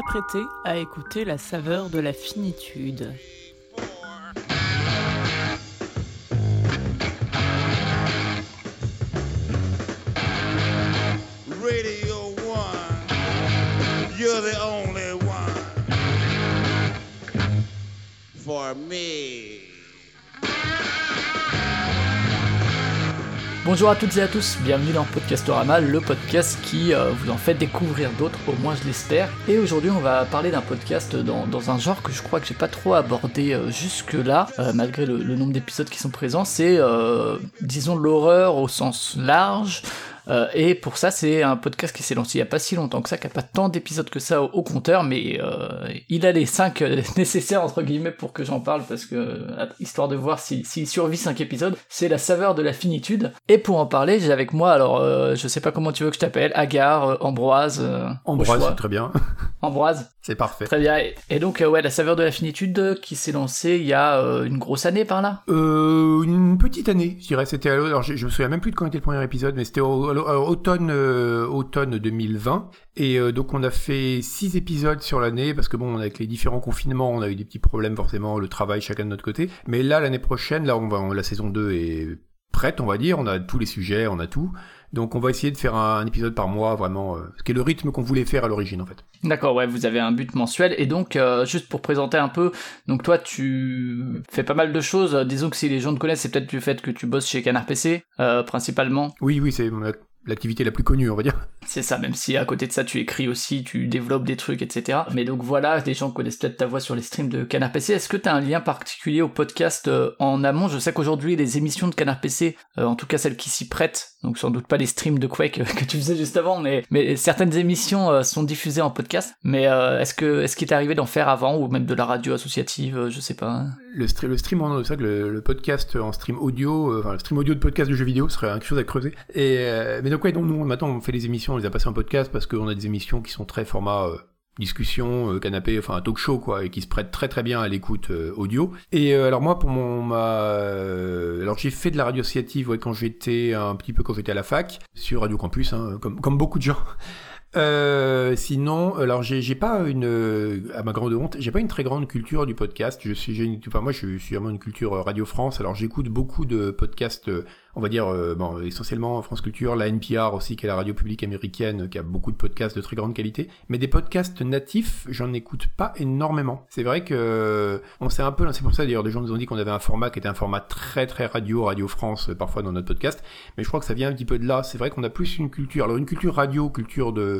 Apprêtez à écouter la saveur de la finitude. Bonjour à toutes et à tous, bienvenue dans Podcastorama, le podcast qui euh, vous en fait découvrir d'autres, au moins je l'espère. Et aujourd'hui on va parler d'un podcast dans, un genre que je crois que j'ai pas trop abordé euh, jusque là, malgré le, le nombre d'épisodes qui sont présents, c'est euh, disons l'horreur au sens large. Euh, et pour ça, c'est un podcast qui s'est lancé il y a pas si longtemps que ça, qui a pas tant d'épisodes que ça au, au compteur, mais euh, il a les 5 nécessaires entre guillemets pour que j'en parle, parce que euh, histoire de voir s'il si, survit 5 épisodes, c'est la saveur de la finitude. Et pour en parler, j'ai avec moi, alors euh, je sais pas comment tu veux que je t'appelle, Agar, euh, Ambroise. Ambroise, c'est très bien. Ambroise. C'est parfait. Très bien. Et, donc ouais, la saveur de la finitude qui s'est lancée il y a une grosse année par là? Euh, une petite année, je dirais. C'était alors je, je me souviens même plus de quand était le premier épisode, mais c'était au, au, automne euh, automne 2020 et euh, donc on a fait six épisodes sur l'année parce que bon avec les différents confinements on a eu des petits problèmes forcément le travail chacun de notre côté. Mais là l'année prochaine là on va la saison 2 est prête on va dire. On a tous les sujets on a tout. Donc on va essayer de faire un, épisode par mois vraiment euh, ce qui est le rythme qu'on voulait faire à l'origine en fait. D'accord, ouais, vous avez un but mensuel. Et donc euh, juste pour présenter un peu, donc toi tu fais pas mal de choses. Disons que si les gens te connaissent, c'est peut-être du fait que tu bosses chez Canard PC euh, principalement. Oui, oui, c'est l'activité la plus connue, on va dire. C'est ça, même si à côté de ça tu écris aussi, tu développes des trucs, etc. Mais donc voilà, des gens connaissent peut-être ta voix sur les streams de Canard PC. Est-ce que tu as un lien particulier au podcast euh, en amont? Je sais qu'aujourd'hui les émissions de Canard PC, euh, en tout cas celles qui s'y prêtent, donc sans doute pas les streams de Quake que tu faisais juste avant, mais, mais certaines émissions euh, sont diffusées en podcast. Mais euh, est-ce que est-ce qu'il t'est arrivé d'en faire avant ou même de la radio associative, euh, je sais pas. Le, stri le stream, c'est vrai que le, podcast en stream audio, enfin le stream audio de podcast de jeux vidéo serait quelque chose à creuser. Et mais donc ouais, donc nous maintenant on fait les émissions, on les a passées en podcast parce qu'on a des émissions qui sont très format euh, discussion, euh, canapé, enfin un talk show quoi, et qui se prêtent très très bien à l'écoute euh, audio. Et alors moi pour mon ma, alors j'ai fait de la radio associative ouais, quand j'étais un petit peu quand j'étais à la fac sur Radio Campus, hein, comme comme beaucoup de gens. Euh, sinon, alors j'ai pas une, à ma grande honte, j'ai pas une très grande culture du podcast. Je suis, une, enfin moi je suis vraiment une culture Radio France. Alors j'écoute beaucoup de podcasts, on va dire, euh, bon essentiellement France Culture, la NPR aussi qui est la radio publique américaine, qui a beaucoup de podcasts de très grande qualité. Mais des podcasts natifs, j'en écoute pas énormément. C'est vrai que on sait un peu, c'est pour ça d'ailleurs des gens nous ont dit qu'on avait un format qui était un format très très radio, Radio France parfois dans notre podcast. Mais je crois que ça vient un petit peu de là. C'est vrai qu'on a plus une culture, alors une culture radio, culture de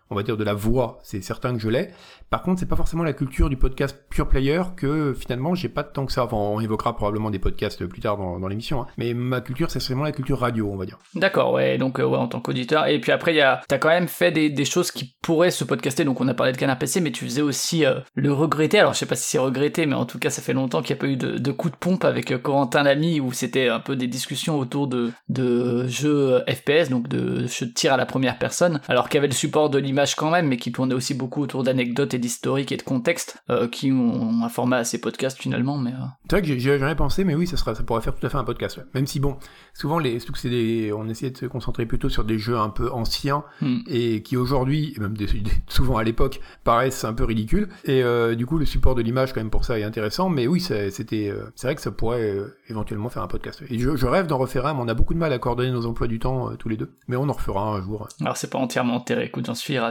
on va dire de la voix, c'est certain que je l'ai. Par contre, c'est pas forcément la culture du podcast pure player que finalement j'ai pas tant que ça. Enfin, on évoquera probablement des podcasts plus tard dans, dans l'émission, hein. mais ma culture, c'est vraiment la culture radio, on va dire. D'accord, ouais. Donc euh, en tant qu'auditeur. Et puis après, y a, t'as quand même fait des, choses qui pourraient se podcaster. Donc on a parlé de Canard PC, mais tu faisais aussi euh, le regretter. Alors je sais pas si c'est regretté, mais en tout cas, ça fait longtemps qu'il n'y a pas eu de, de coup de pompe avec euh, Corentin Lamy où c'était un peu des discussions autour de de jeux FPS, donc de jeux de tir à la première personne, alors qu'il y avait le support de l'image quand même, mais qui tournait aussi beaucoup autour d'anecdotes et d'historique et de contexte, euh, qui ont un format assez podcast finalement. Mais euh... c'est vrai que j'y avais pensé, mais oui, ça sera, ça pourrait faire tout à fait un podcast. Ouais. Même si bon, souvent les, des, on essaie de se concentrer plutôt sur des jeux un peu anciens hmm. et qui aujourd'hui, et même des, souvent à l'époque, paraissent un peu ridicules. Et euh, du coup, le support de l'image quand même pour ça est intéressant. Mais oui, c'était, euh, c'est vrai que ça pourrait éventuellement faire un podcast. Et je, je rêve d'en refaire un, mais on a beaucoup de mal à coordonner nos emplois du temps tous les deux. Mais on en refera un jour. Alors c'est pas entièrement enterré. Écoute, j'en suis ravi.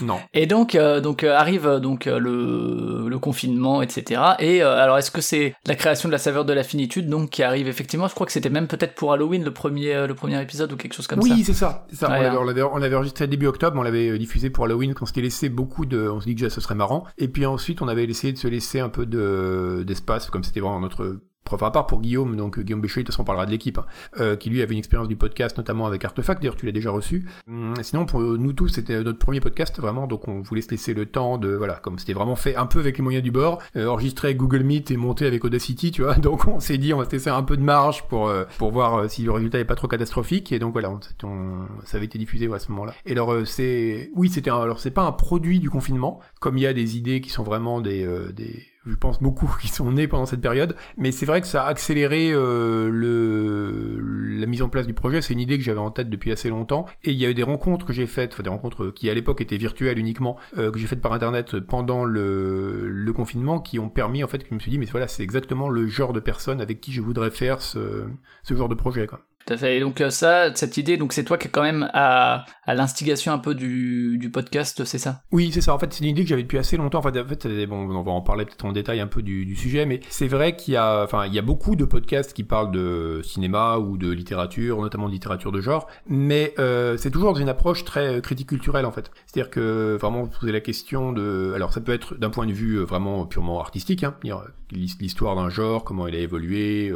Non. Et donc, euh, donc euh, arrive donc euh, le, le confinement, etc. Et alors, est-ce que c'est la création de la saveur de la finitude, donc qui arrive effectivement? Je crois que c'était même peut-être pour Halloween le premier, le premier épisode ou quelque chose comme oui, ça. Oui, c'est ça. ça. Ouais, on l'avait, on enregistré début octobre, on l'avait diffusé pour Halloween, qu'on s'était laissé beaucoup de, on se dit que ce serait marrant. Et puis ensuite, on avait essayé de se laisser un peu de d'espace, comme c'était vraiment notre Enfin, à part pour Guillaume, donc Guillaume Béchet, de toute façon on parlera de l'équipe, hein, euh, qui lui avait une expérience du podcast, notamment avec Artefact, d'ailleurs tu l'as déjà reçu. Hum, sinon, pour nous tous, c'était notre premier podcast, vraiment, donc on voulait se laisser le temps de, voilà, comme c'était vraiment fait un peu avec les moyens du bord, euh, enregistré avec Google Meet et monté avec Audacity, tu vois, donc on s'est dit, on va se laisser un peu de marge pour, euh, pour voir si le résultat est pas trop catastrophique, et donc voilà, on, on, ça avait été diffusé ouais, à ce moment-là. Et alors, c'est, oui, c'était alors c'est pas un produit du confinement, comme il y a des idées qui sont vraiment des, des je pense beaucoup qui sont nés pendant cette période. Mais c'est vrai que ça a accéléré euh, le, la mise en place du projet. C'est une idée que j'avais en tête depuis assez longtemps. Et il y a eu des rencontres que j'ai faites, enfin des rencontres qui à l'époque étaient virtuelles uniquement, euh, que j'ai faites par internet pendant le, le confinement, qui ont permis en fait que je me suis dit mais voilà c'est exactement le genre de personne avec qui je voudrais faire ce, ce genre de projet. Quoi. Et donc euh, ça, cette idée, donc c'est toi qui quand même à, à l'instigation un peu du, du podcast, c'est ça? Oui, c'est ça. En fait, c'est une idée que j'avais depuis assez longtemps. En fait, en fait, on va en parler peut-être en détail un peu du, sujet, mais c'est vrai qu'il y a, enfin, il y a beaucoup de podcasts qui parlent de cinéma ou de littérature, notamment de littérature de genre, mais euh, c'est toujours dans une approche très critique culturelle en fait. C'est-à-dire que vraiment vous posez la question de, alors ça peut être d'un point de vue euh, vraiment purement artistique, hein, l'histoire d'un genre, comment il a évolué,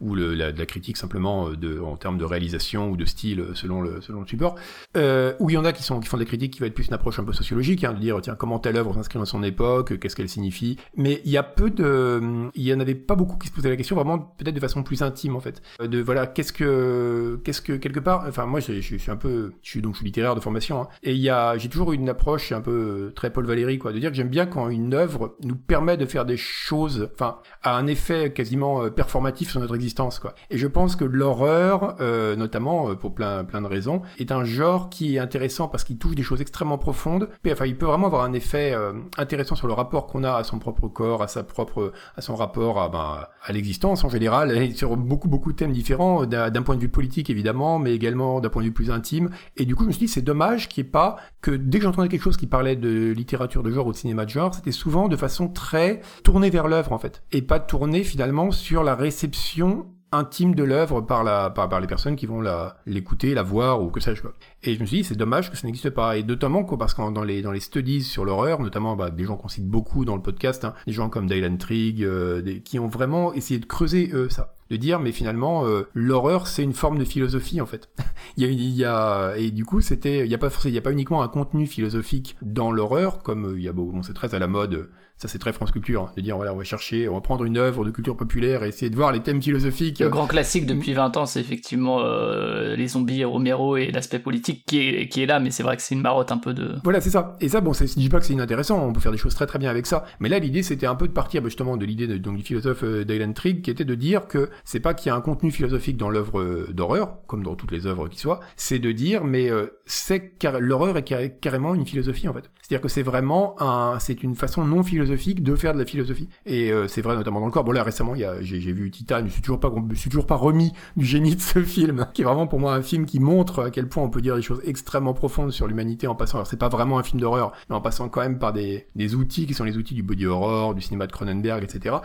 ou le, la, la, critique simplement de en termes de réalisation ou de style selon le, selon le support. Euh, où il y en a qui, sont, qui font des critiques qui va être plus une approche un peu sociologique, hein, de dire tiens comment telle œuvre s'inscrit dans son époque, qu'est-ce qu'elle signifie. Mais il y a peu de, il y en avait pas beaucoup qui se posaient la question vraiment peut-être de façon plus intime en fait. De voilà qu'est-ce que, qu'est-ce que quelque part, enfin moi je, suis un peu, je suis donc littéraire de formation, hein, et il y a, j'ai toujours eu une approche un peu très Paul Valéry quoi, de dire que j'aime bien quand une œuvre nous permet de faire des choses, enfin a un effet quasiment performatif sur notre existence quoi. Et je pense que l'horreur, euh, notamment pour plein plein de raisons, est un genre qui est intéressant parce qu'il touche des choses extrêmement profondes. Enfin, il peut vraiment avoir un effet euh, intéressant sur le rapport qu'on a à son propre corps, à sa propre, à son rapport à, ben, l'existence en général, et sur beaucoup beaucoup de thèmes différents, d'un point de vue politique évidemment, mais également d'un point de vue plus intime. Et du coup, je me suis dit c'est dommage qu'il n'y ait pas que dès que j'entendais quelque chose qui parlait de littérature de genre ou de cinéma de genre, c'était souvent de façon très tournée vers l'œuvre en fait, et pas tournée finalement sur la réception intime de l'œuvre par, la, par, par les personnes qui vont la, l'écouter, la voir ou que sais-je quoi. Et je me suis dit, c'est dommage que ça n'existe pas. Et notamment quoi, parce que dans les, dans les studies sur l'horreur, notamment bah, des gens qu'on cite beaucoup dans le podcast, hein, des gens comme Dylan Trigg, euh, des, qui ont vraiment essayé de creuser eux ça de dire mais finalement euh, l'horreur c'est une forme de philosophie en fait il, y a, il y a et du coup c'était il y a pas il y a pas uniquement un contenu philosophique dans l'horreur comme euh, il y a bon c'est très à la mode ça c'est très France Culture, hein, de dire voilà on va chercher, on va prendre une œuvre de culture populaire et essayer de voir les thèmes philosophiques. Le grand classique depuis 20 ans, c'est effectivement euh, les zombies, Romero et l'aspect politique qui est, qui est là, mais c'est vrai que c'est une marotte un peu de. Voilà, c'est ça. Et ça, bon, je dis pas que c'est inintéressant, on peut faire des choses très très bien avec ça, mais là l'idée c'était un peu de partir bah, justement de l'idée donc du philosophe euh, Dylan Trigg qui était de dire que c'est pas qu'il y a un contenu philosophique dans l'œuvre euh, d'horreur, comme dans toutes les œuvres qui soient, c'est de dire mais euh, c'est l'horreur est carrément une philosophie en fait. C'est-à-dire que c'est vraiment un, c'est une façon non philosophique de faire de la philosophie. Et euh, c'est vrai notamment dans le corps. Bon là récemment, j'ai, vu Titan, je suis toujours pas, je suis toujours pas remis du génie de ce film, qui est vraiment pour moi un film qui montre à quel point on peut dire des choses extrêmement profondes sur l'humanité en passant. Alors c'est pas vraiment un film d'horreur, mais en passant quand même par des, des outils qui sont les outils du body horror, du cinéma de Cronenberg, etc.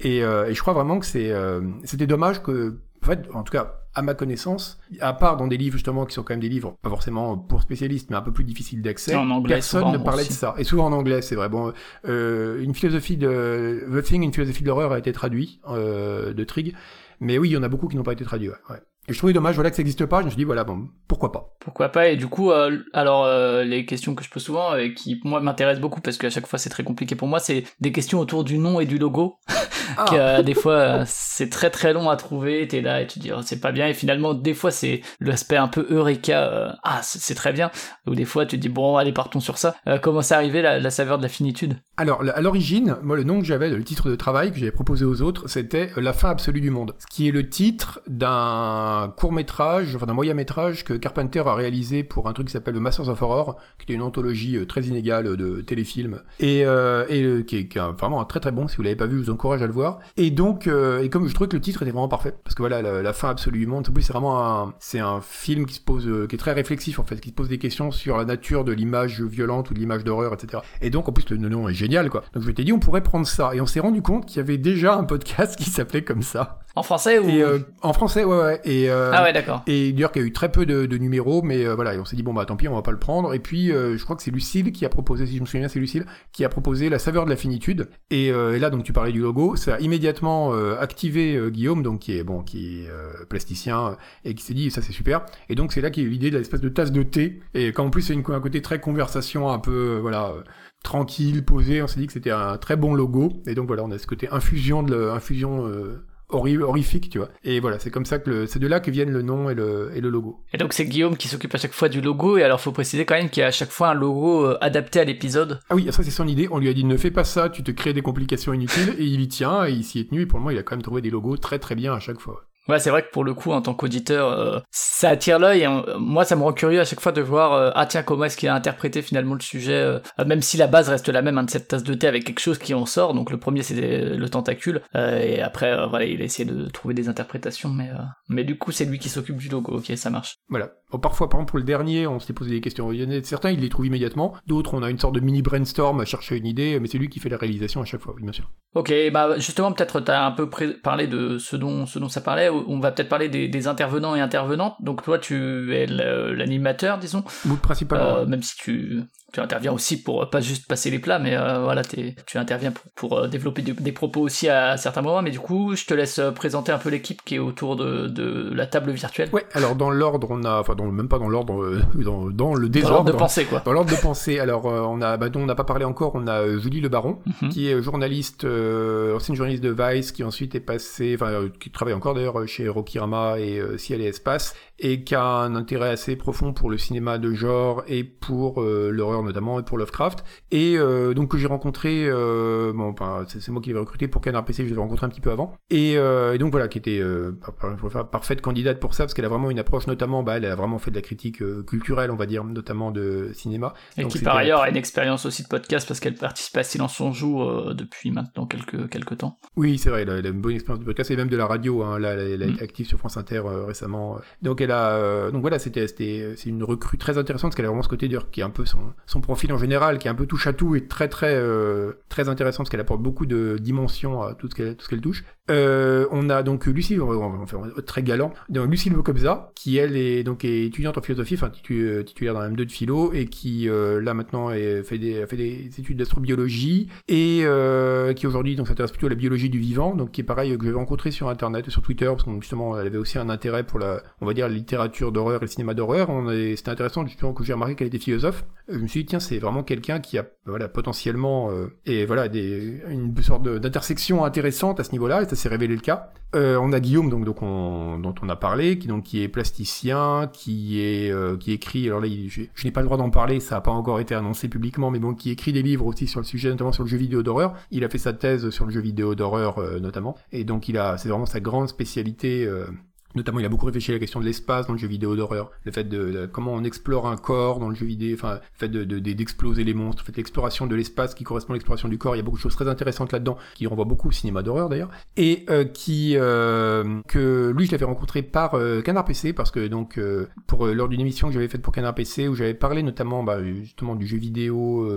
Et, je crois vraiment que c'est, euh, c'était dommage que en fait, en tout cas, à ma connaissance, à part dans des livres justement qui sont quand même des livres pas forcément pour spécialistes, mais un peu plus difficiles d'accès, personne ne parlait aussi. de ça. Et souvent en anglais, c'est vrai. Bon, euh, une philosophie de The Thing, une philosophie de l'horreur a été traduite euh, de Trigg, mais oui, il y en a beaucoup qui n'ont pas été traduits. Ouais. ouais. Et je trouvais dommage voilà que ça n'existe pas. Je me suis dit voilà bon pourquoi pas? Pourquoi pas? Et du coup euh, alors les questions que je pose souvent et qui moi m'intéressent beaucoup parce qu'à chaque fois c'est très compliqué pour moi c'est des questions autour du nom et du logo. Ah. que, euh, des fois c'est très très long à trouver. T'es là et tu te dis oh, c'est pas bien et finalement des fois c'est l'aspect un peu eureka ah c'est très bien ou des fois tu te dis bon allez partons sur ça. comment c'est arrivé la, la, saveur de la finitude? Alors à l'origine moi le nom que j'avais le titre de travail que j'avais proposé aux autres c'était la fin absolue du monde ce qui est le titre d'un court métrage, enfin d'un moyen métrage que Carpenter a réalisé pour un truc qui s'appelle The Masters of Horror, qui était une anthologie euh, très inégale de téléfilms et, euh, et euh, qui, est, qui, est, vraiment un très très bon. Si vous l'avez pas vu, je vous encourage à le voir. Et donc, euh, et comme je trouvais que le titre était vraiment parfait, parce que voilà, la, fin plus, c'est vraiment un, c'est un film qui se pose, euh, qui est très réflexif en fait, qui se pose des questions sur la nature de l'image violente ou de l'image d'horreur, etc. Et donc, en plus, le nom est génial quoi. Donc, je m'étais dit, on pourrait prendre ça. Et on s'est rendu compte qu'il y avait déjà un podcast qui s'appelait comme ça. En français ou et, euh, En français, ouais, ouais. Et, euh, ah ouais, d'accord. Et d'ailleurs qu'il y a eu très peu de, de numéros, mais euh, voilà, et on s'est dit bon bah tant pis, on va pas le prendre. Et puis euh, je crois que c'est Lucille qui a proposé, si je me souviens, c'est Lucille qui a proposé la saveur de la finitude. Et, et là donc tu parlais du logo, ça a immédiatement activé Guillaume, donc qui est bon, qui est plasticien et qui s'est dit ça c'est super. Et donc c'est là qu'il y a eu l'idée de l'espèce de tasse de thé. Et quand en plus c'est un côté très conversation, un peu voilà tranquille, posé, on s'est dit que c'était un très bon logo. Et donc voilà, on a ce côté infusion de infusion horrible, horrifique, tu vois. Et voilà, c'est comme ça que c'est de là que viennent le nom et le, et le logo. Et donc c'est Guillaume qui s'occupe à chaque fois du logo, et alors faut préciser quand même qu'il y a à chaque fois un logo euh, adapté à l'épisode. Ah oui, ça c'est son idée. On lui a dit ne fais pas ça, tu te crées des complications inutiles. et il y tient, et il s'y est tenu. Et pour le moment, il a quand même trouvé des logos très très bien à chaque fois. Ouais, c'est vrai que pour le coup, en tant qu'auditeur, euh, ça attire l'œil. Euh, moi, ça me rend curieux à chaque fois de voir, euh, ah tiens, comment est-ce qu'il a interprété finalement le sujet, euh, euh, même si la base reste la même, hein, de cette tasse de thé avec quelque chose qui en sort. Donc le premier, c'est le tentacule, euh, et après, euh, voilà, il a essayé de trouver des interprétations, mais euh, mais du coup, c'est lui qui s'occupe du logo. Ok, ça marche. Voilà. Bon, parfois, par exemple, pour le dernier, on s'était posé des questions. Il y en a certains, il les trouve immédiatement. D'autres, on a une sorte de mini brainstorm à chercher une idée, mais c'est lui qui fait la réalisation à chaque fois, oui, bien sûr. Ok, bah justement, peut-être t'as un peu parlé de ce dont, ce dont ça parlait. On va peut-être parler des, des intervenants et intervenantes. Donc toi, tu es l'animateur, disons, Mood principalement. euh, même si tu, tu interviens aussi pour euh, pas juste passer les plats, mais euh, voilà, t'es- tu interviens pour, pour, euh, développer des propos aussi à certains moments. Mais du coup, je te laisse euh, présenter un peu l'équipe qui est autour de, de la table virtuelle. Ouais, alors dans l'ordre, on a, enfin, dans, même pas dans l'ordre, euh, dans, dans le Dans l'ordre désordre. de pensée, quoi. Dans l'ordre de pensée, alors euh, on a, bah, dont on n'a pas parlé encore, on a Julie Le Baron, Mhm. qui est journaliste, euh, ancienne journaliste de Vice, qui ensuite est passée, enfin, qui travaille encore d'ailleurs chez Rokirama et Ciel et Espace, et qui a un intérêt assez profond pour le cinéma de genre et pour euh, l'horreur notamment et pour Lovecraft. Et euh, donc que j'ai rencontré, euh, bon, c'est moi qui l'avais recruté pour Canard PC, je l'avais rencontré un petit peu avant. Et, et donc voilà, qui était par- par- par- parfaite candidate pour ça, parce qu'elle a vraiment une approche notamment, bah, elle a vraiment fait de la critique culturelle, on va dire, notamment de cinéma. Et Donc qui par ailleurs a une expérience aussi de podcast parce qu'elle participe à Silence on joue depuis maintenant quelques, quelques temps. Oui, c'est vrai, elle a, une bonne expérience de podcast et même de la radio. Hein, là, elle, elle est Mm. active sur France Inter récemment. Donc euh, donc voilà, c'était, c'est une recrue très intéressante parce qu'elle a vraiment ce côté dur qui est un peu son, profil en général, qui est un peu touche à tout et très très euh, très intéressant parce qu'elle apporte beaucoup de dimensions à tout ce qu'elle, touche. Euh, on a donc Lucie, faire très galant, donc Lucie Lecobza, qui elle est donc étudiante en philosophie, enfin titu- titulaire d'un M2 de philo et qui là maintenant fait des fait des études d'astrobiologie et qui aujourd'hui donc s'intéresse plutôt à la biologie du vivant, donc qui est pareil que j'ai rencontré sur internet, sur Twitter, parce que justement elle avait aussi un intérêt pour la, on va dire littérature d'horreur et le cinéma d'horreur. C'était intéressant justement que j'ai remarqué qu'elle était philosophe. Je me suis dit tiens c'est vraiment quelqu'un qui a voilà potentiellement euh, et voilà une sorte d'intersection intéressante à ce niveau-là et ça s'est révélé le cas. Euh, on a Guillaume donc, donc on, dont on a parlé, qui donc qui est plasticien, qui est euh, qui écrit. Alors là, il- je, n'ai pas le droit d'en parler, ça n'a pas encore été annoncé publiquement, mais bon, qui écrit des livres aussi sur le sujet, notamment sur le jeu vidéo d'horreur. Il a fait sa thèse sur le jeu vidéo d'horreur notamment, et donc c'est vraiment sa grande spécialité. Notamment, il a beaucoup réfléchi à la question de l'espace dans le jeu vidéo d'horreur, le fait de, comment on explore un corps dans le jeu vidéo, enfin, le fait de, de- de- d'exploser les monstres, le fait l'exploration de l'espace qui correspond à l'exploration du corps. Il y a beaucoup de choses très intéressantes là-dedans, qui renvoient beaucoup au cinéma d'horreur d'ailleurs, et euh, qui euh, que lui, je l'avais rencontré par euh, Canard PC parce que donc euh, pour euh, lors d'une émission que j'avais faite pour Canard PC où j'avais parlé notamment bah, justement du jeu vidéo,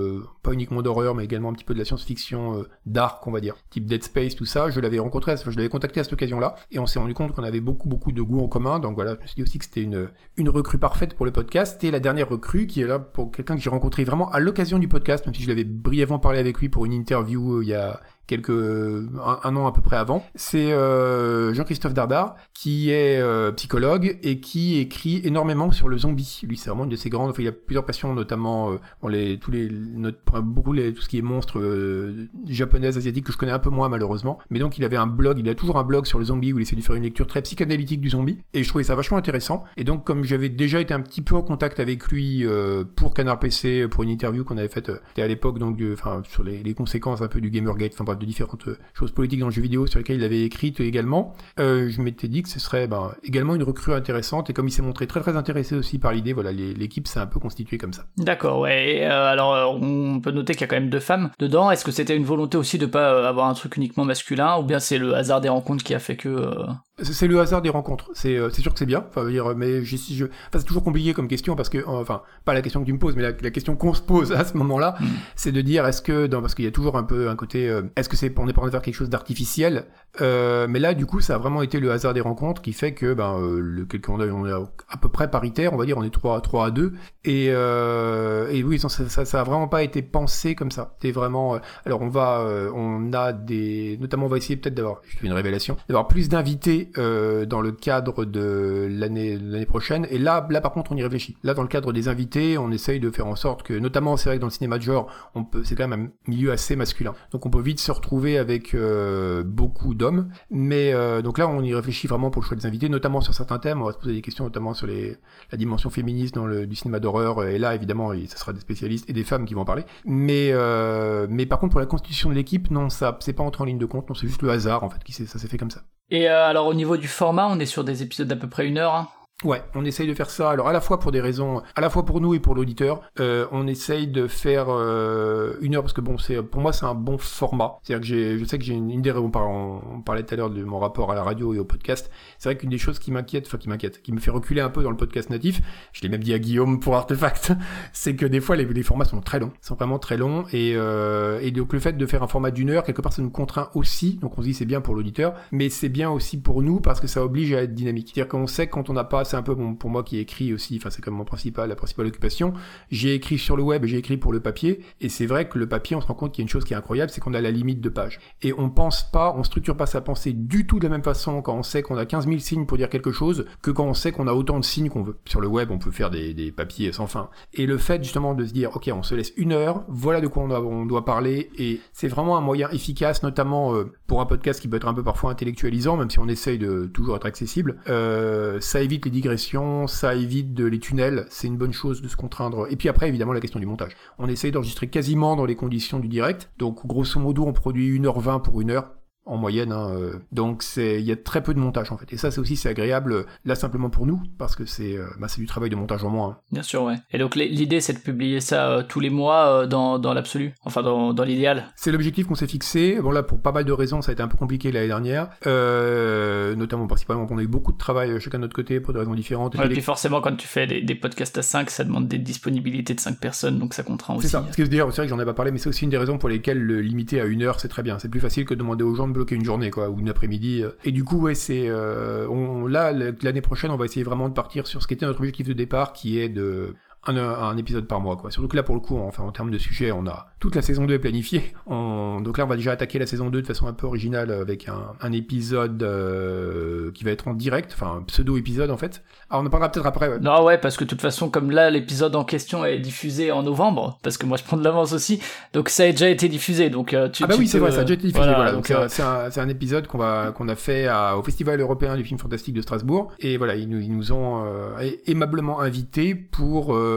pas uniquement d'horreur, mais également un petit peu de la science-fiction dark, on va dire, type Dead Space, tout ça. Je l'avais rencontré, je l'avais contacté à cette occasion-là, et on s'est rendu compte qu'on avait beaucoup beaucoup de goûts en commun. Donc voilà, je me suis dit aussi que c'était une une recrue parfaite pour le podcast. Et la dernière recrue qui est là pour quelqu'un que j'ai rencontré vraiment à l'occasion du podcast, même si je l'avais brièvement parlé avec lui pour une interview euh, il y a quelques un, un an à peu près avant. C'est euh, Jean-Christophe Dardar qui est euh, psychologue et qui écrit énormément sur le zombie. Lui, c'est vraiment une de ses grandes. Enfin, il a plusieurs passions, notamment euh, bon, les tous les notre, beaucoup les, tout ce qui est monstres euh, japonaises, asiatiques que je connais un peu moins malheureusement. Mais donc il avait un blog, il a toujours un blog sur le zombie où il essaie de faire une lecture très psychanalytique du zombie et je trouvais ça vachement intéressant. Et donc comme j'avais déjà été un petit peu en contact avec lui euh, pour Canard PC pour une interview qu'on avait faite, euh, à l'époque donc de- enfin sur les, les conséquences un peu du Gamergate, enfin bref de différentes euh, choses politiques dans le jeu vidéo sur lesquelles il avait écrit également. Euh, je m'étais dit que ce serait ben, également une recrue intéressante et comme il s'est montré très très intéressé aussi par l'idée, voilà l'équipe s'est un peu constituée comme ça. D'accord, ouais. Euh, alors, on peut noter qu'il y a quand même deux femmes dedans. Est-ce que c'était une volonté aussi de pas euh, avoir un truc uniquement masculin, ou bien c'est le hasard des rencontres qui a fait que C'est le hasard des rencontres. C'est euh, sûr que c'est bien. Enfin, je dire, mais si je, enfin, c'est toujours compliqué comme question parce que, enfin, pas la question que tu me poses, mais la, la question qu'on se pose à ce moment-là, Mm. c'est de dire est-ce que, dans, parce qu'il y a toujours un peu un côté, euh, est-ce que c'est on est pas en train de faire quelque chose d'artificiel euh, Mais là, du coup, ça a vraiment été le hasard des rencontres qui fait que, ben, euh, le quelqu'un on, est à peu près paritaire, on va dire, on est 3, 3 à 2 et euh, et oui, ça, ça, ça a vraiment pas été pensé comme ça. C'est vraiment, euh, alors on va, euh, on a des, notamment on va essayer peut-être d'avoir, je fais une révélation, d'avoir plus d'invités euh, dans le cadre de l'année prochaine. Et là, là par contre, on y réfléchit. Là, dans le cadre des invités, on essaye de faire en sorte que, notamment, c'est vrai que dans le cinéma de genre, c'est quand même un milieu assez masculin. Donc on peut vite se retrouver avec euh, beaucoup d'hommes. Mais euh, donc là, on y réfléchit vraiment pour le choix des invités, notamment sur certains thèmes. On va se poser des questions, notamment sur la dimension féministe dans le du cinéma d'horreur. Et là, évidemment, ça sera des spécialistes et des femmes qui vont en parler. Mais mais par contre, pour la constitution de l'équipe, non, ça c'est pas entré en ligne de compte. Non, c'est juste le hasard en fait qui ça s'est fait comme ça. Et euh, alors au niveau du format, on est sur des épisodes d'à peu près une heure. hein. Ouais, on essaye de faire ça. Alors à la fois pour des raisons, à la fois pour nous et pour l'auditeur, euh, on essaye de faire euh, une heure parce que bon, c'est pour moi c'est un bon format. C'est-à-dire que j'ai, je sais que j'ai une, une des on, par- on parlait tout à l'heure de mon rapport à la radio et au podcast. C'est vrai qu'une des choses qui m'inquiète, enfin qui m'inquiète, qui me fait reculer un peu dans le podcast natif, je l'ai même dit à Guillaume pour Artefact, c'est que des fois les, formats sont très longs, sont vraiment très longs et euh, et donc le fait de faire un format d'une heure quelque part ça nous contraint aussi. Donc on se dit c'est bien pour l'auditeur, mais c'est bien aussi pour nous parce que ça oblige à être dynamique. C'est-à-dire qu'on sait quand on n'a pas, c'est un peu pour moi qui écrit aussi, enfin c'est comme mon principal, la principale occupation. J'ai écrit sur le web j'ai écrit pour le papier. Et c'est vrai que le papier, on se rend compte qu'il y a une chose qui est incroyable, c'est qu'on a la limite de page. Et on pense pas, on structure pas sa pensée du tout de la même façon quand on sait qu'on a 15 000 signes pour dire quelque chose que quand on sait qu'on a autant de signes qu'on veut. Sur le web, on peut faire des, papiers sans fin. Et le fait justement de se dire, ok, on se laisse une heure, voilà de quoi on doit, on doit parler, et c'est vraiment un moyen efficace, notamment euh, pour un podcast qui peut être un peu parfois intellectualisant, même si on essaye de toujours être accessible. Euh, ça évite les digressions, ça évite de les tunnels, c'est une bonne chose de se contraindre. Et puis après, évidemment, la question du montage. On essaye d'enregistrer quasiment dans les conditions du direct, donc grosso modo, on produit 1h20 pour une heure en moyenne. hein, euh. donc c'est il y a très peu de montage en fait. Et ça c'est aussi c'est agréable là simplement pour nous parce que c'est euh, bah, c'est du travail de montage en moins. hein. Bien sûr, ouais. Et donc l'idée c'est de publier ça euh, tous les mois dans, dans l'absolu, enfin dans, dans l'idéal. C'est l'objectif qu'on s'est fixé. Bon là pour pas mal de raisons ça a été un peu compliqué l'année dernière, notamment principalement qu'on a eu beaucoup de travail chacun de notre côté pour des raisons différentes. Et Ouais, puis les- forcément quand tu fais des, des podcasts à 5, ça demande des disponibilités de 5 personnes, donc ça contraint aussi. C'est ça. Parce que d'ailleurs, c'est vrai que j'en ai pas parlé, mais c'est aussi une des raisons pour lesquelles le limiter à une heure, c'est très bien. C'est plus facile que de demander aux gens de bloquer une journée, quoi, ou une après-midi. Et du coup, ouais, c'est, euh, on, là, l'année prochaine, on va essayer vraiment de partir sur ce qui était notre objectif de départ, qui est de un, un épisode par mois, quoi. Surtout que là, pour le coup, enfin, en termes de sujet, on a toute la saison 2 est planifiée. On- donc là, on va déjà attaquer la saison 2 de façon un peu originale avec un, un épisode euh, qui va être en direct, enfin, un pseudo-épisode, en fait. Alors, on en parlera peut-être après, ouais. Non, ouais, parce que de toute façon, comme là, l'épisode en question est diffusé en novembre, parce que moi je prends de l'avance aussi, donc ça a déjà été diffusé, donc euh, tu Ah bah tu oui, c'est vrai, ça a déjà été diffusé. voilà, Voilà, donc, euh, c'est- un, épisode qu'on va qu'on a fait à- au Festival européen du film fantastique de Strasbourg. Et voilà, ils nous, ils nous ont aimablement invités pour, euh,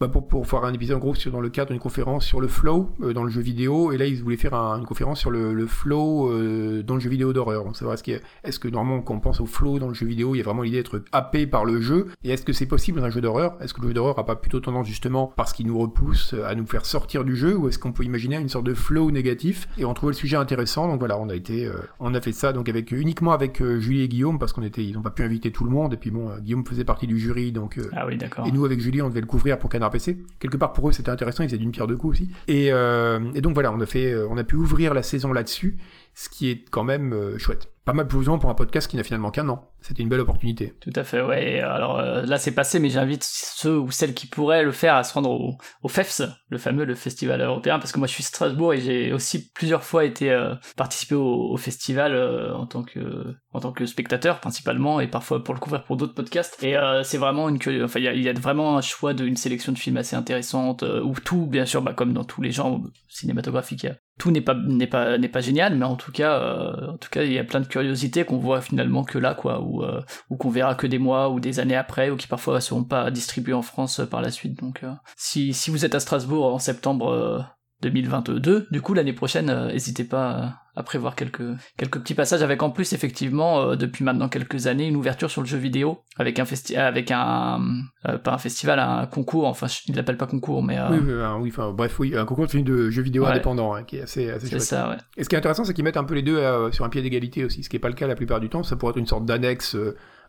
bah pour pour faire un épisode en gros sur, dans le cadre d'une conférence sur le flow euh, dans le jeu vidéo. Et là, ils voulaient faire un- une conférence sur le, le flow euh, dans le jeu vidéo d'horreur. Donc vrai, est-ce que, est-ce que normalement quand on pense au flow dans le jeu vidéo, il y a vraiment l'idée d'être happé par le jeu? Et est-ce que c'est possible dans un jeu d'horreur? Est-ce que le jeu d'horreur a pas plutôt tendance justement parce qu'il nous repousse à nous faire sortir du jeu? Ou est-ce qu'on peut imaginer une sorte de flow négatif? Et on trouvait le sujet intéressant donc voilà on a été euh, on a fait ça donc avec uniquement avec euh, Julie et Guillaume parce qu'on était ils n'ont pas pu inviter tout le monde et puis bon euh, Guillaume faisait partie du jury donc euh, Ah oui, d'accord. et nous, avec Julie, on devait le couvrir pour Canard PC. Quelque part, pour eux, c'était intéressant. Ils faisaient d'une pierre deux coups aussi. Et, euh, donc voilà, on a euh, on a pu ouvrir la saison là-dessus, ce qui est quand même euh, chouette. Pas mal plus pour un podcast qui n'a finalement qu'un an. C'était une belle opportunité. Tout à fait, ouais. Alors là, c'est passé, mais j'invite ceux ou celles qui pourraient le faire à se rendre au, FEFS, le fameux festival européen, parce que moi, je suis Strasbourg et j'ai aussi plusieurs fois été participer au, festival en tant que en tant que spectateur principalement et parfois pour le couvrir pour d'autres podcasts. Et euh, c'est vraiment une. Enfin, il y a, vraiment un choix d'une sélection de films assez intéressante euh, où tout, bien sûr, bah, comme dans tous les genres cinématographiques, tout n'est pas n'est pas n'est pas génial, mais en tout cas, euh, en tout cas, il y a plein de curiosités qu'on voit finalement que là, quoi, ou euh, ou qu'on verra que des mois ou des années après, ou qui parfois seront pas distribués en France par la suite. Donc, si si vous êtes à Strasbourg en septembre 2022, du coup l'année prochaine, euh, n'hésitez pas euh, à prévoir quelques quelques petits passages avec en plus effectivement euh, depuis maintenant quelques années une ouverture sur le jeu vidéo avec un festi avec un euh, pas un festival un concours enfin il l'appelle pas concours mais Oui, oui, enfin, bref, oui, un concours de de jeux vidéo Ouais. indépendants hein, qui est assez, assez c'est chouette. ça ouais Et ce qui est intéressant, c'est qu'ils mettent un peu les deux sur un pied d'égalité aussi, ce qui n'est pas le cas la plupart du temps. Ça pourrait être une sorte d'annexe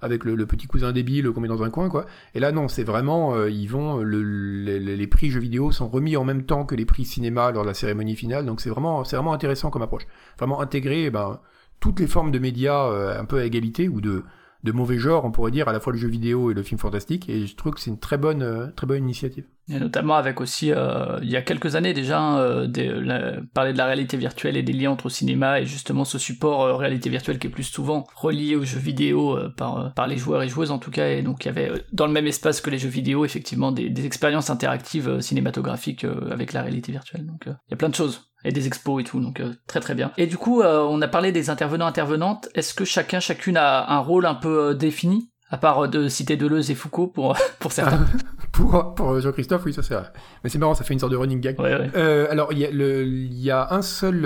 avec le, petit cousin débile qu'on met dans un coin, quoi. Et là, non, c'est vraiment, euh, ils vont, le, le- les prix jeux vidéo sont remis en même temps que les prix cinéma lors de la cérémonie finale, donc c'est vraiment, c'est vraiment intéressant comme approche. Vraiment intégrer, eh ben, toutes les formes de médias euh, un peu à égalité ou de de mauvais genre, on pourrait dire, à la fois le jeu vidéo et le film fantastique, et je trouve que c'est une très bonne, euh, très bonne initiative. Et notamment avec aussi, euh, il y a quelques années déjà, euh, des, la- parler de la réalité virtuelle et des liens entre cinéma et justement ce support euh, réalité virtuelle qui est plus souvent relié aux jeux vidéo euh, par, euh, les joueurs et joueuses en tout cas. Et donc il y avait euh, dans le même espace que les jeux vidéo effectivement des, expériences interactives euh, cinématographiques euh, avec la réalité virtuelle. Donc euh, il y a plein de choses. Et des expos et tout, donc euh, très très bien. Et du coup, euh, on a parlé des intervenants intervenantes. Est-ce que chacun chacune a un rôle un peu euh, défini à part de citer Deleuze et Foucault pour pour certains? Pour, pour Jean-Christophe, oui, ça c'est vrai. Mais c'est marrant, ça fait une sorte de running gag. Ouais, ouais. Alors, il y, y a un seul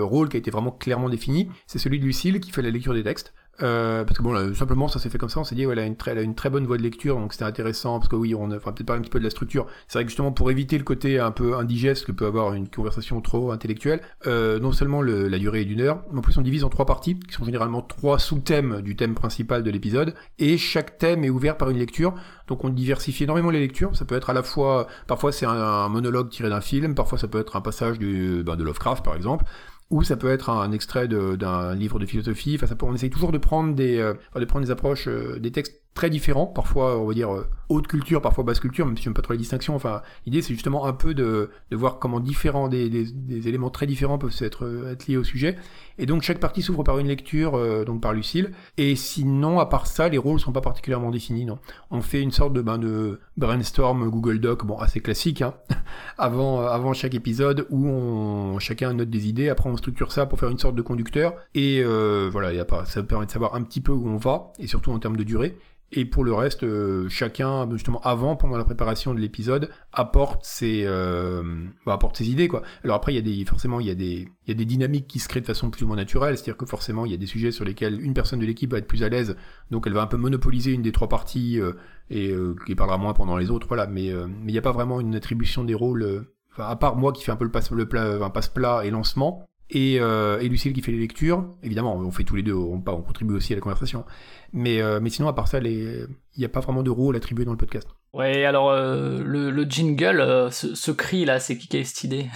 rôle qui a été vraiment clairement défini, c'est celui de Lucille qui fait la lecture des textes. Euh, parce que bon, simplement, ça s'est fait comme ça. On s'est dit, ouais, elle a une très, bonne voix de lecture, donc c'était intéressant. Parce que oui, on a peut-être parler un petit peu de la structure. C'est vrai que justement, pour éviter le côté un peu indigeste que peut avoir une conversation trop intellectuelle, euh, non seulement le- la durée est d'une heure, mais en plus on divise en trois parties, qui sont généralement trois sous-thèmes du thème principal de l'épisode, et chaque thème est ouvert par une lecture. Donc on diversifie énormément les lectures. Ça peut être à la fois, parfois c'est un, un monologue tiré d'un film, parfois ça peut être un passage du, ben, de Lovecraft par exemple, ou ça peut être un extrait d'un livre de philosophie. Enfin, ça peut, on essaye toujours de prendre des, euh, de prendre des approches, euh, des textes très différents, parfois on va dire euh, haute culture, parfois basse culture, même si j'aime pas trop la distinction. Enfin, l'idée c'est justement un peu de, de voir comment différents des, éléments très différents peuvent être, euh, être liés au sujet. Et donc chaque partie s'ouvre par une lecture, euh, donc par Lucille. Et sinon, à part ça, les rôles sont pas particulièrement définis. Non, on fait une sorte de ben de brainstorm Google Doc, bon assez classique, hein, avant avant chaque épisode où chacun note des idées. Après, on structure ça pour faire une sorte de conducteur. Et euh, voilà, y a pas, ça permet de savoir un petit peu où on va et surtout en termes de durée. Et pour le reste, euh, chacun, justement, avant, pendant la préparation de l'épisode, apporte ses, euh, bah, apporte ses idées, quoi. Alors après, il y a des, forcément, il y a des, il y a des dynamiques qui se créent de façon plus ou moins naturelle. C'est-à-dire que forcément, il y a des sujets sur lesquels une personne de l'équipe va être plus à l'aise, donc elle va un peu monopoliser une des trois parties euh, et euh, qui parlera moins pendant les autres, voilà. Mais euh, mais il n'y a pas vraiment une attribution des rôles. euh, à part moi qui fais un peu le passe, le plat, un passe-plat et lancement, et, euh, et Lucille qui fait les lectures. Évidemment, on fait tous les deux, on, on contribue aussi à la conversation. Mais, euh, mais sinon, à part ça, il n'y a pas vraiment de rôle attribué dans le podcast. Ouais, alors euh, le, le jingle, euh, ce, ce cri là, c'est qui qui a eu cette idée?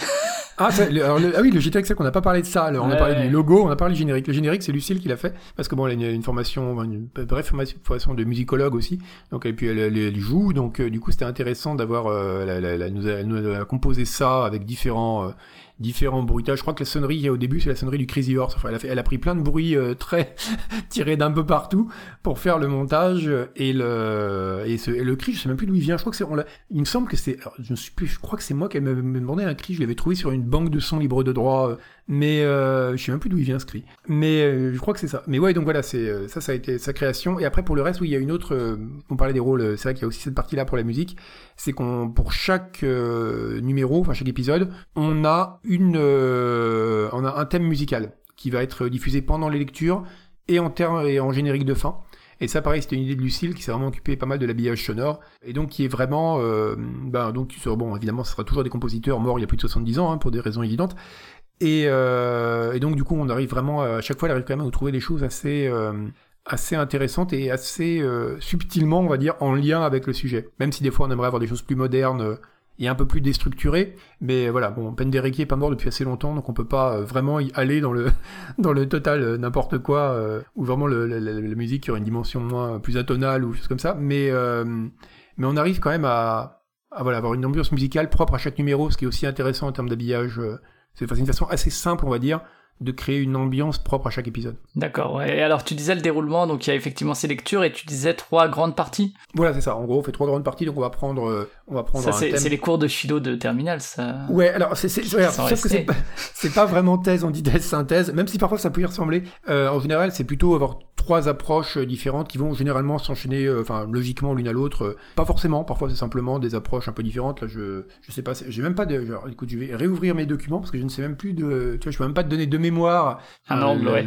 Ah, ça, le- le- ah oui, le GTX, c'est qu'on n'a pas parlé de ça. on a parlé du logo, on a parlé du générique. Le générique, c'est Lucille qui l'a fait, parce que bon, elle a une, une formation, une bref formation, de musicologue aussi. Donc, et puis elle, elle- elle joue, donc du coup, c'était intéressant d'avoir, elle nous a composé ça avec différents, différents bruitages. Je crois que la sonnerie, au début, c'est la sonnerie du Crazy Horse. Enfin, elle a, fait, elle pris plein de bruits euh, très tirés d'un peu partout pour faire le montage et le, et, ce, et le cri. Je sais même plus d'où il vient. Je crois que c'est, il me semble que c'est, je ne suis plus, je crois que c'est moi qui m'avait demandé un cri. Je l'avais trouvé sur une banque de sons libre de droit, euh, mais euh, je sais même plus d'où il vient ce. Mais euh, je crois que c'est ça. Mais ouais, donc voilà, c'est euh, ça, ça a été sa création. Et après pour le reste, oui, il y a une autre. euh, on parlait des rôles. C'est vrai qu'il y a aussi cette partie-là pour la musique. C'est qu'on pour chaque numéro, enfin chaque épisode, on a une, on a un thème musical qui va être diffusé pendant les lectures et en termes et en générique de fin. Et ça, pareil, c'était une idée de Lucille qui s'est vraiment occupée pas mal de l'habillage sonore. Et donc, qui est vraiment, ben, donc, bon, évidemment, ce sera toujours des compositeurs morts il y a plus de 70 ans, hein, pour des raisons évidentes. Et, euh, et donc, du coup, on arrive vraiment, à chaque fois, elle arrive quand même à trouver des choses assez, euh, assez intéressantes et assez euh, subtilement, on va dire, en lien avec le sujet. Même si des fois, on aimerait avoir des choses plus modernes euh, et un peu plus déstructurées. Mais voilà, bon, Penderecki est pas mort depuis assez longtemps, donc on peut pas euh, vraiment y aller dans le, dans le total euh, n'importe quoi, euh, ou vraiment la musique qui aurait une dimension moins plus atonale ou choses comme ça. Mais, euh, mais on arrive quand même à, à voilà, avoir une ambiance musicale propre à chaque numéro, ce qui est aussi intéressant en termes d'habillage. C'est une façon assez simple, on va dire, de créer une ambiance propre à chaque épisode. D'accord, ouais. Et alors tu disais le déroulement, donc il y a effectivement ces lectures et tu disais trois grandes parties. Voilà, c'est ça. En gros, on fait trois grandes parties, donc on va prendre, euh, on va prendre Ça, c'est les cours de philo de terminale, ça. Ouais, alors c'est c'est pas, pas vraiment thèse, antithèse, synthèse, même si parfois ça peut y ressembler. Euh, en général, c'est plutôt avoir trois approches euh, différentes qui vont généralement s'enchaîner, euh, enfin logiquement l'une à l'autre. euh, pas forcément, parfois c'est simplement des approches un peu différentes. Là, je je sais pas, j'ai même pas de. genre, écoute, je vais réouvrir mes documents parce que je ne sais même plus de. Tu vois, je peux même pas te donner de mémoire. Un angle, le- ouais.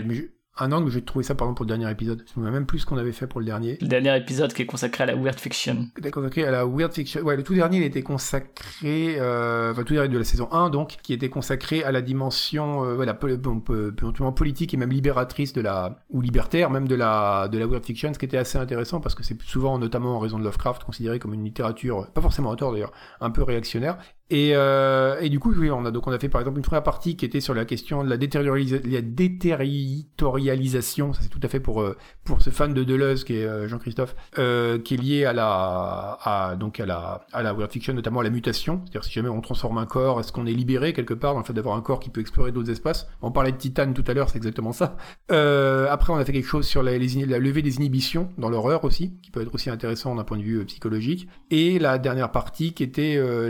Un angle, j'ai trouvé ça par exemple pour le dernier épisode. Je me souviens même plus ce qu'on avait fait pour le dernier. Le dernier épisode qui est consacré à la weird fiction. Consacré à la Weird Fiction. Ouais, le tout dernier, il était consacré, euh, enfin, tout dernier de la saison 1, donc, qui était consacré à la dimension, euh, voilà, politique et même libératrice de la, ou libertaire, même de la, de la Weird Fiction, ce qui était assez intéressant parce que c'est souvent, notamment en raison de Lovecraft, considéré comme une littérature, pas forcément à tort d'ailleurs, un peu réactionnaire. Et, euh, et du coup, on a donc on a fait par exemple une première partie qui était sur la question de la, déterritorialisation. Ça c'est tout à fait pour euh, pour ce fan de Deleuze qui est euh, Jean-Christophe, qui est lié à la à donc à la à la world fiction, notamment à la mutation. C'est-à-dire si jamais on transforme un corps, est-ce qu'on est libéré quelque part dans le fait d'avoir un corps qui peut explorer d'autres espaces? On parlait de Titane tout à l'heure, c'est exactement ça. Après, on a fait quelque chose sur la, levée des inhibitions dans l'horreur aussi, qui peut être aussi intéressant d'un point de vue psychologique. Et la dernière partie qui était euh,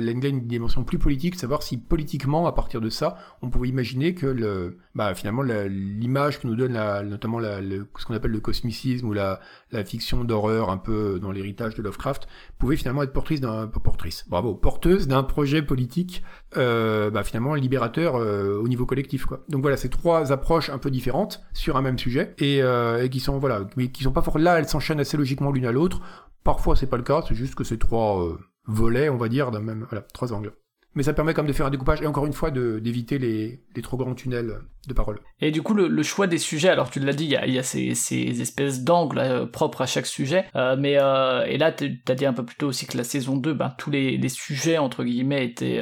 plus politique, savoir si politiquement, à partir de ça, on pouvait imaginer que le, bah, finalement l'image que nous donne notamment ce qu'on appelle le cosmicisme ou la, fiction d'horreur un peu dans l'héritage de Lovecraft pouvait finalement être portrice d'un portrice, bravo, porteuse d'un projet politique euh, bah, finalement libérateur euh, au niveau collectif quoi. Donc voilà, ces trois approches un peu différentes sur un même sujet et, euh, qui sont voilà, mais qui sont pas forcément là, elles s'enchaînent assez logiquement l'une à l'autre. Parfois c'est pas le cas, c'est juste que ces trois volets, on va dire, d'un même voilà, trois angles. Mais ça permet quand même de faire un découpage et encore une fois d'éviter les, les trop grands tunnels de parole. Et du coup, le, le choix des sujets, alors tu l'as dit, il y a, il y a ces, ces espèces d'angles euh, propres à chaque sujet, euh, mais euh, et là, tu as dit un peu plus tôt aussi que la saison 2, ben, tous les, les sujets, entre guillemets, étaient,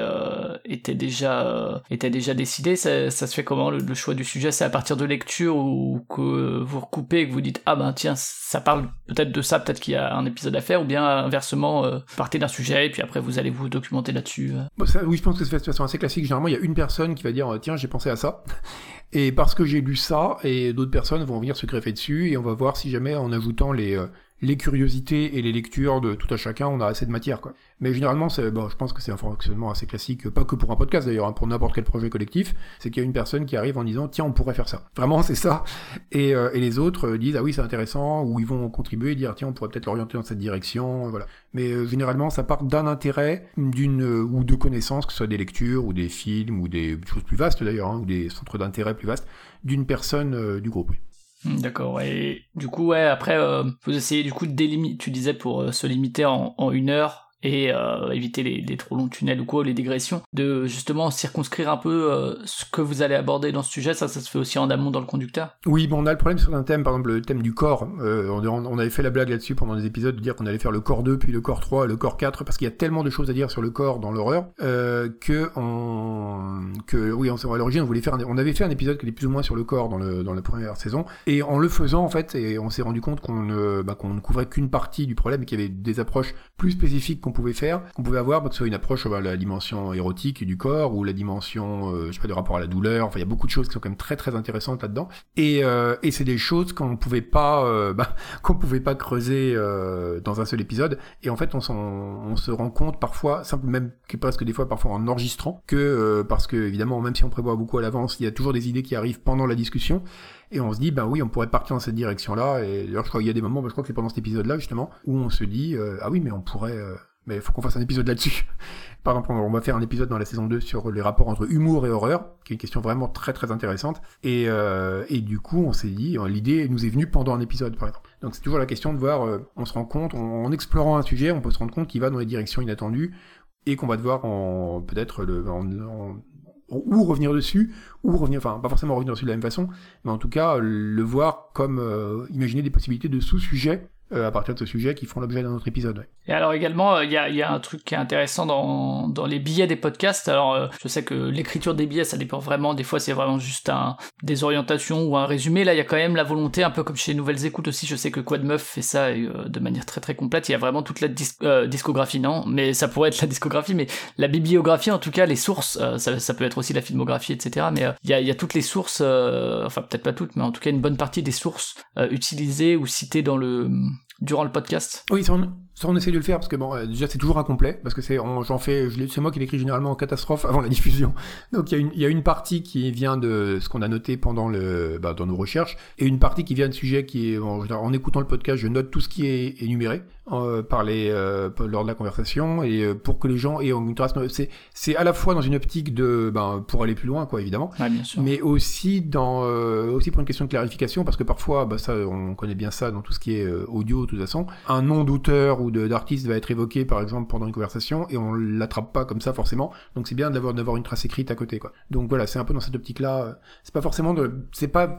étaient, déjà, étaient déjà décidés. Ça, ça se fait comment, le, le choix du sujet? C'est à partir de lecture ou que vous recoupez et que vous dites, ah ben tiens, ça parle peut-être de ça, peut-être qu'il y a un épisode à faire, ou bien inversement, partez d'un sujet et puis après vous allez vous documenter là-dessus. Bon, oui, je pense que c'est de façon assez classique. Généralement, il y a une personne qui va dire euh, tiens, j'ai pensé à ça. Et parce que j'ai lu ça, et d'autres personnes vont venir se greffer dessus, et on va voir si jamais en ajoutant les, euh, les curiosités et les lectures de tout à chacun, on a assez de matière. Quoi. Mais généralement, bon, je pense que c'est un fonctionnement assez classique, pas que pour un podcast d'ailleurs, hein, pour n'importe quel projet collectif, c'est qu'il y a une personne qui arrive en disant tiens, on pourrait faire ça. Vraiment, c'est ça. Et, euh, et les autres euh, disent ah oui, c'est intéressant, ou ils vont contribuer et dire tiens, on pourrait peut-être l'orienter dans cette direction. Voilà. Mais euh, généralement, ça part d'un intérêt, d'une euh, ou de connaissances, que ce soit des lectures ou des films ou des choses plus vastes d'ailleurs, hein, ou des centres d'intérêt plus vastes, d'une personne euh, du groupe. D'accord. Et du coup, ouais, après, euh, vous essayez du coup de délimiter, tu disais, pour euh, se limiter en une heure et euh, éviter les, les trop longs tunnels ou quoi, les digressions, de justement circonscrire un peu euh, ce que vous allez aborder dans ce sujet, ça, ça se fait aussi en amont dans le conducteur. Oui, bon, on a le problème sur un thème, par exemple le thème du corps. Euh, on, avait fait la blague là-dessus pendant des épisodes de dire qu'on allait faire le corps 2, puis le corps 3, le corps 4, parce qu'il y a tellement de choses à dire sur le corps dans l'horreur que on, que oui, on, à l'origine on voulait faire, on avait fait un épisode qui était plus ou moins sur le corps dans la première saison, et en le faisant en fait, et on s'est rendu compte qu'on ne bah, couvrait qu'une partie du problème et qu'il y avait des approches plus spécifiques qu'on pouvait faire, qu'on pouvait avoir, bah, que ce soit une approche sur la dimension érotique du corps ou la dimension, euh, je sais pas, de rapport à la douleur. Enfin, il y a beaucoup de choses qui sont quand même très très intéressantes là-dedans. Et, euh, et c'est des choses qu'on pouvait pas, euh, bah, qu'on pouvait pas creuser euh, dans un seul épisode. Et en fait, on, on se rend compte parfois, simple même que presque des fois parfois en enregistrant, que euh, parce que évidemment, même si on prévoit beaucoup à l'avance, il y a toujours des idées qui arrivent pendant la discussion. Et on se dit, ben oui, on pourrait partir dans cette direction-là. Et d'ailleurs, je crois qu'il y a des moments, bah, je crois que c'est pendant cet épisode-là, justement, où on se dit, euh, ah oui, mais on pourrait, euh, mais il faut qu'on fasse un épisode là-dessus. Par exemple, on va faire un épisode dans la saison 2 sur les rapports entre humour et horreur, qui est une question vraiment très très intéressante. Et, euh, et du coup, on s'est dit, euh, l'idée nous est venue pendant un épisode, par exemple. Donc c'est toujours la question de voir, euh, on se rend compte, en, explorant un sujet, on peut se rendre compte qu'il va dans des directions inattendues, et qu'on va devoir peut-être le ou revenir dessus, ou revenir, enfin pas forcément revenir dessus de la même façon, mais en tout cas le voir comme imaginer des possibilités de sous-sujets euh, à partir de ce sujet qui font l'objet d'un autre épisode. Et alors également, euh, il y, y a un truc qui est intéressant dans, dans les billets des podcasts. Alors euh, je sais que l'écriture des billets, ça dépend vraiment. Des fois, c'est vraiment juste un, des orientations ou un résumé. Là, il y a quand même la volonté, un peu comme chez Nouvelles Écoutes aussi. Je sais que Quad Meuf fait ça euh, de manière très très complète. Il y a vraiment toute la euh, discographie, non Mais ça pourrait être la discographie, mais la bibliographie, en tout cas, les sources, ça, peut être aussi la filmographie, etc. Mais il y, y a toutes les sources, enfin peut-être pas toutes, mais en tout cas une bonne partie des sources utilisées ou citées dans le durant le podcast. Oui, ça on, ça, on essaie de le faire parce que bon, euh, déjà c'est toujours incomplet parce que c'est, j'en fais, c'est moi qui l'écris généralement en catastrophe avant la diffusion. Donc il y a une, il y a une partie qui vient de ce qu'on a noté pendant le, bah, dans nos recherches et une partie qui vient de sujets qui est, en écoutant le podcast, je note tout ce qui est énuméré euh, par les, euh, lors de la conversation et euh, pour que les gens aient une trace. C'est, c'est à la fois dans une optique de, ben, pour aller plus loin, quoi, évidemment, Ouais, bien sûr. mais aussi dans euh, aussi pour une question de clarification parce que parfois bah ça on connaît bien ça dans tout ce qui est euh, audio de toute façon. Un nom d'auteur ou d'artiste va être évoqué par exemple pendant une conversation et on l'attrape pas comme ça forcément. Donc c'est bien d'avoir d'avoir une trace écrite à côté quoi. Donc voilà c'est un peu dans cette optique là c'est pas forcément de c'est pas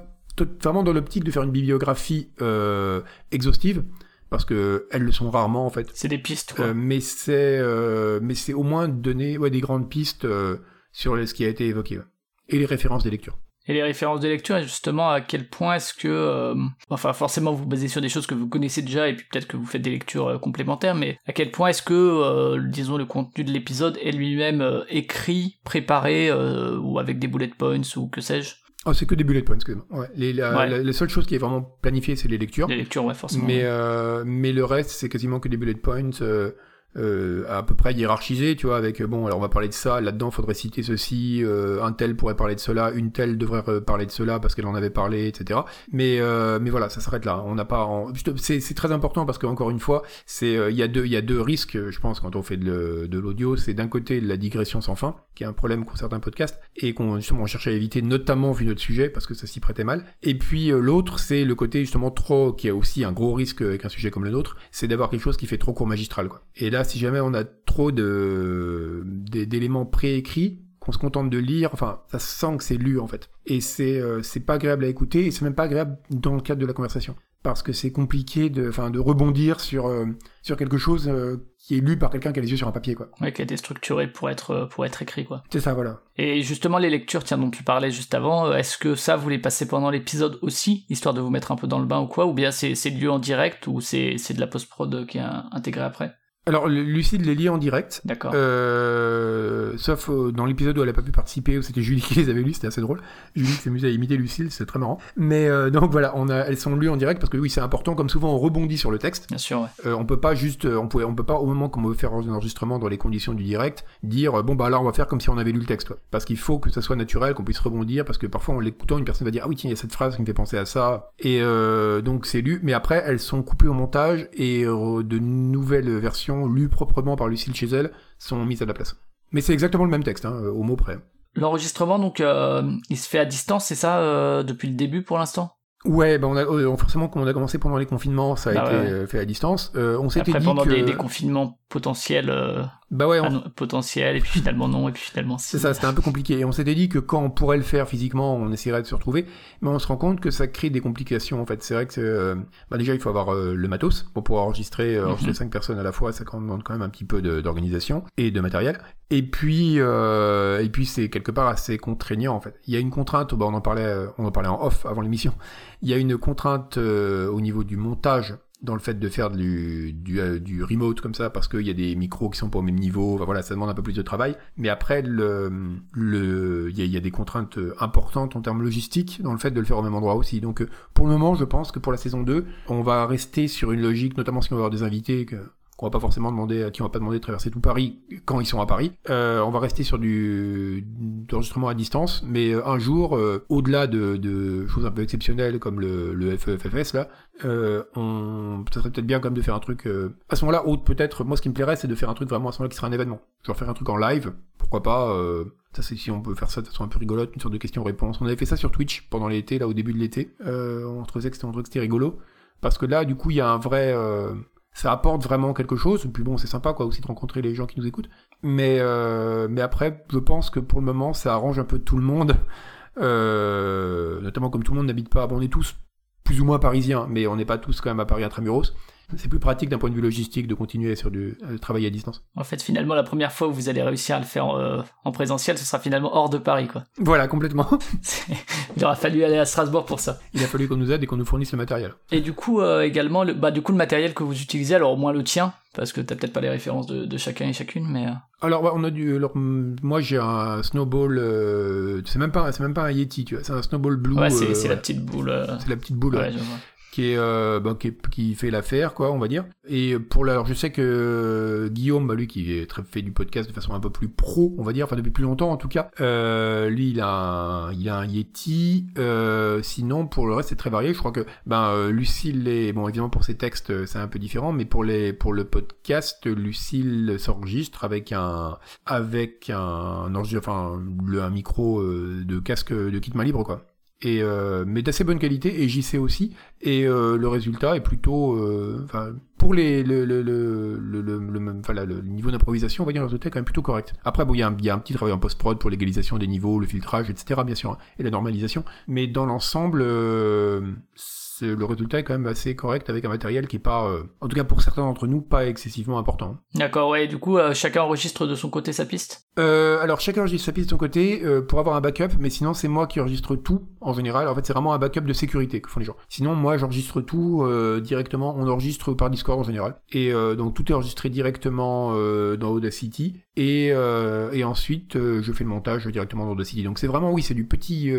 vraiment dans l'optique de faire une bibliographie euh, exhaustive parce que elles le sont rarement en fait. C'est des pistes, quoi. Euh, mais c'est euh, mais c'est au moins donner ouais, des grandes pistes euh, sur ce qui a été évoqué ouais. et les références des lectures. Et les références de lecture, et justement, à quel point est-ce que... enfin, forcément, vous basez sur des choses que vous connaissez déjà, et puis peut-être que vous faites des lectures complémentaires, mais à quel point est-ce que, disons, le contenu de l'épisode est lui-même écrit, préparé, ou avec des bullet points, ou que sais-je? Oh, c'est que des bullet points, excusez-moi. Ouais. Les, la, Ouais. la- la seule chose qui est vraiment planifiée, c'est les lectures. Les lectures, ouais, forcément. Mais, euh, mais le reste, c'est quasiment que des bullet points euh, euh, à peu près hiérarchisés, tu vois, avec, bon, alors on va parler de ça, là-dedans, faudrait citer ceci, euh, un tel pourrait parler de cela, une telle devrait parler de cela parce qu'elle en avait parlé, etc. Mais, euh, mais voilà, ça s'arrête là. On n'a pas... en- C'est très important parce qu'encore une fois, c'est euh, il y, a deux- il y a deux risques, je pense, quand on fait de, l'audio. C'est d'un côté la digression sans fin, qui est un problème pour certains podcasts, et qu'on justement cherche à éviter, notamment vu notre sujet, parce que ça s'y prêtait mal. Et puis euh, l'autre, c'est le côté justement trop, qui est aussi un gros risque avec un sujet comme le nôtre, c'est d'avoir quelque chose qui fait trop court magistral. Quoi. Et là, si jamais on a trop de d'éléments préécrits, qu'on se contente de lire, enfin, ça se sent que c'est lu en fait. Et c'est euh, c'est pas agréable à écouter, et c'est même pas agréable dans le cadre de la conversation. Parce que c'est compliqué de, de rebondir sur, euh, sur quelque chose euh, qui est lu par quelqu'un qui a les yeux sur un papier, quoi. Ouais, qui a été structuré pour être, pour être écrit, quoi. C'est ça, voilà. Et justement, les lectures, tiens, dont tu parlais juste avant, est-ce que ça, vous les passez pendant l'épisode aussi, histoire de vous mettre un peu dans le bain ou quoi, ou bien c'est c'est lieu en direct, ou c'est c'est de la post-prod qui est intégrée après? Alors, le- Lucide les lit en direct. D'accord. Euh, sauf euh, dans l'épisode où elle a pas pu participer, où c'était Julie qui les avait lus, c'était assez drôle. Julie qui s'amusait à imiter Lucille, c'est très marrant. Mais euh, donc voilà, on a, elles sont lues en direct parce que oui, c'est important. Comme souvent, on rebondit sur le texte. Bien sûr, ouais. Euh, on peut pas juste, on pouvait, on peut pas au moment qu'on veut faire un enregistrement dans les conditions du direct, dire bon bah là on va faire comme si on avait lu le texte, quoi. parce qu'il faut que ça soit naturel, qu'on puisse rebondir, parce que parfois en l'écoutant une personne va dire ah oui tiens il y a cette phrase qui me fait penser à ça, et donc c'est lu, mais après elles sont coupées au montage et de nouvelles versions lues proprement par Lucille chez elle sont mises à la place. Mais c'est exactement le même texte, hein, au mot près. L'enregistrement, donc, euh, il se fait à distance, c'est ça, euh, depuis le début pour l'instant? Ouais, bah on a euh, forcément quand on a commencé pendant les confinements, ça a Bah été ouais. euh, fait à distance. Euh, on s'était dit pendant que des, des confinements potentiels, euh, bah ouais, on- potentiels, et puis finalement non, et puis finalement si. C'est ça, c'était un peu compliqué. Et on s'était dit que quand on pourrait le faire physiquement, on essaierait de se retrouver. Mais on se rend compte que ça crée des complications, en fait. C'est vrai que, euh, bah déjà, il faut avoir euh, le matos pour pouvoir enregistrer, enregistrer Mhm. cinq personnes à la fois. Ça demande quand même un petit peu d'organisation et de matériel. Et puis, et puis c'est quelque part assez contraignant, en fait. Il y a une contrainte, bah, on en parlait, on en parlait en off avant l'émission. Il y a une contrainte au niveau du montage dans le fait de faire du, du, euh, du remote comme ça, parce qu'il y a des micros qui sont pas au même niveau, enfin, voilà, ça demande un peu plus de travail. Mais après, le, le, il y, a, des contraintes importantes en termes logistiques dans le fait de le faire au même endroit aussi. Donc, euh, pour le moment, je pense que pour la saison 2, on va rester sur une logique, notamment si on va avoir des invités que, qu'on va pas forcément demander, à qui on va pas demander de traverser tout Paris quand ils sont à Paris. Euh, on va rester sur du d'enregistrement à distance, mais euh, un jour, euh, au-delà de, de choses un peu exceptionnelles comme le, le FEFFS là, euh, on, ça serait peut-être bien quand même de faire un truc euh, à ce moment-là. Autre peut-être, moi ce qui me plairait, c'est de faire un truc vraiment à ce moment-là qui sera un événement. Genre faire un truc en live, pourquoi pas. Euh, ça c'est si on peut faire ça de façon un peu rigolote, une sorte de question-réponse. On avait fait ça sur Twitch pendant l'été, là au début de l'été. On trouvait que c'était c'était rigolo parce que là, du coup, il y a un vrai euh, ça apporte vraiment quelque chose. Et puis bon, c'est sympa quoi aussi de rencontrer les gens qui nous écoutent. Mais euh, mais après, je pense que pour le moment, ça arrange un peu tout le monde. Euh, notamment comme tout le monde n'habite pas. Bon, on est tous plus ou moins parisiens, mais on n'est pas tous quand même à Paris intramuros. C'est plus pratique d'un point de vue logistique de continuer sur du euh, travail à distance. En fait, finalement, la première fois où vous allez réussir à le faire euh, en présentiel, ce sera finalement hors de Paris, quoi. Voilà, complètement. Il aura fallu aller à Strasbourg pour ça. Il a fallu qu'on nous aide et qu'on nous fournisse le matériel. Et du coup, euh, également, le, bah, du coup, le matériel que vous utilisez, alors au moins le tien, parce que t'as peut-être pas les références de, de chacun et chacune, mais Alors, on a du. Alors, moi, j'ai un snowball. euh, c'est même pas, c'est même pas un Yeti, tu vois. C'est un snowball blue. ouais, c'est euh, la petite boule. euh, C'est la petite boule. ouais, ouais. Qui est, euh, bah, qui, qui fait l'affaire, quoi, on va dire. Et pour la, alors je sais que Guillaume, bah, lui qui est très fait du podcast de façon un peu plus pro, on va dire, enfin depuis plus longtemps en tout cas, euh, lui il a un, il a un Yeti. Euh, sinon pour le reste c'est très varié. Je crois que ben euh, Lucille est bon évidemment pour ses textes euh, c'est un peu différent, mais pour les pour le podcast Lucille s'enregistre avec un avec un enregistre- enfin le, un micro euh, de casque de kit main libre quoi et euh, mais d'assez bonne qualité et JC aussi et euh, le résultat est plutôt euh, pour les, le, le, le, le, niveau d'improvisation, on va dire, le résultat est quand même plutôt correct. Après, bon, il y, a un- petit travail en post-prod pour l'égalisation des niveaux, le filtrage, etc., bien sûr, hein, et la normalisation. Mais dans l'ensemble, euh, le résultat est quand même assez correct avec un matériel qui est pas, euh, en tout cas pour certains d'entre nous, pas excessivement important. D'accord, ouais, du coup, euh, chacun enregistre de son côté sa piste? Euh, alors chacun enregistre sa piste de son côté pour avoir un backup, mais sinon c'est moi qui enregistre tout en général. En fait c'est vraiment un backup de sécurité que font les gens. Sinon moi j'enregistre tout directement, on enregistre par Discord en général. Et donc tout est enregistré directement dans Audacity. Et, et ensuite je fais le montage directement dans Audacity. Donc c'est vraiment oui c'est du petit...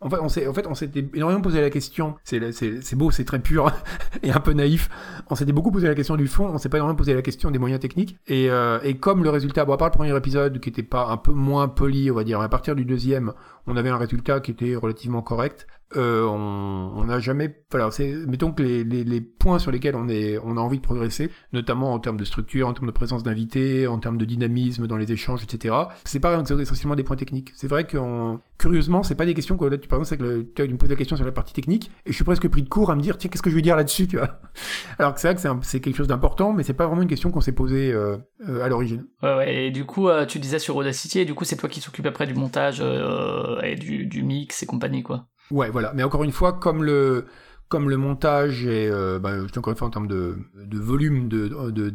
En fait on s'est en fait, énormément posé la question, c'est c'est- beau, c'est très pur et un peu naïf. On s'était beaucoup posé la question du fond, on s'est pas énormément posé la question des moyens techniques. Et, euh, et comme le résultat, bon, à part le premier épisode qui était pas un peu moins poli, on va dire, à partir du deuxième, on avait un résultat qui était relativement correct. Euh, on n'a jamais, voilà, mettons que les, les, les points sur lesquels on est, on a envie de progresser, notamment en termes de structure, en termes de présence d'invités, en termes de dynamisme dans les échanges, etc. C'est pas essentiellement des points techniques. C'est vrai qu'on, curieusement, c'est pas des questions que là, tu, par exemple, que tu me poses la question sur la partie technique, et je suis presque pris de court à me dire, tiens, qu'est-ce que je vais dire là-dessus, tu vois? Alors que c'est vrai que c'est quelque chose d'important, mais c'est pas vraiment une question qu'on s'est posée euh, euh, à l'origine. Ouais, ouais, et du coup, euh, tu disais sur Audacity, et du coup, c'est toi qui s'occupe après du montage euh, et du, du mix et compagnie, quoi. Ouais, voilà. Mais encore une fois, comme le, comme le montage est, euh, je dis encore une fois en termes de, de volume de, de,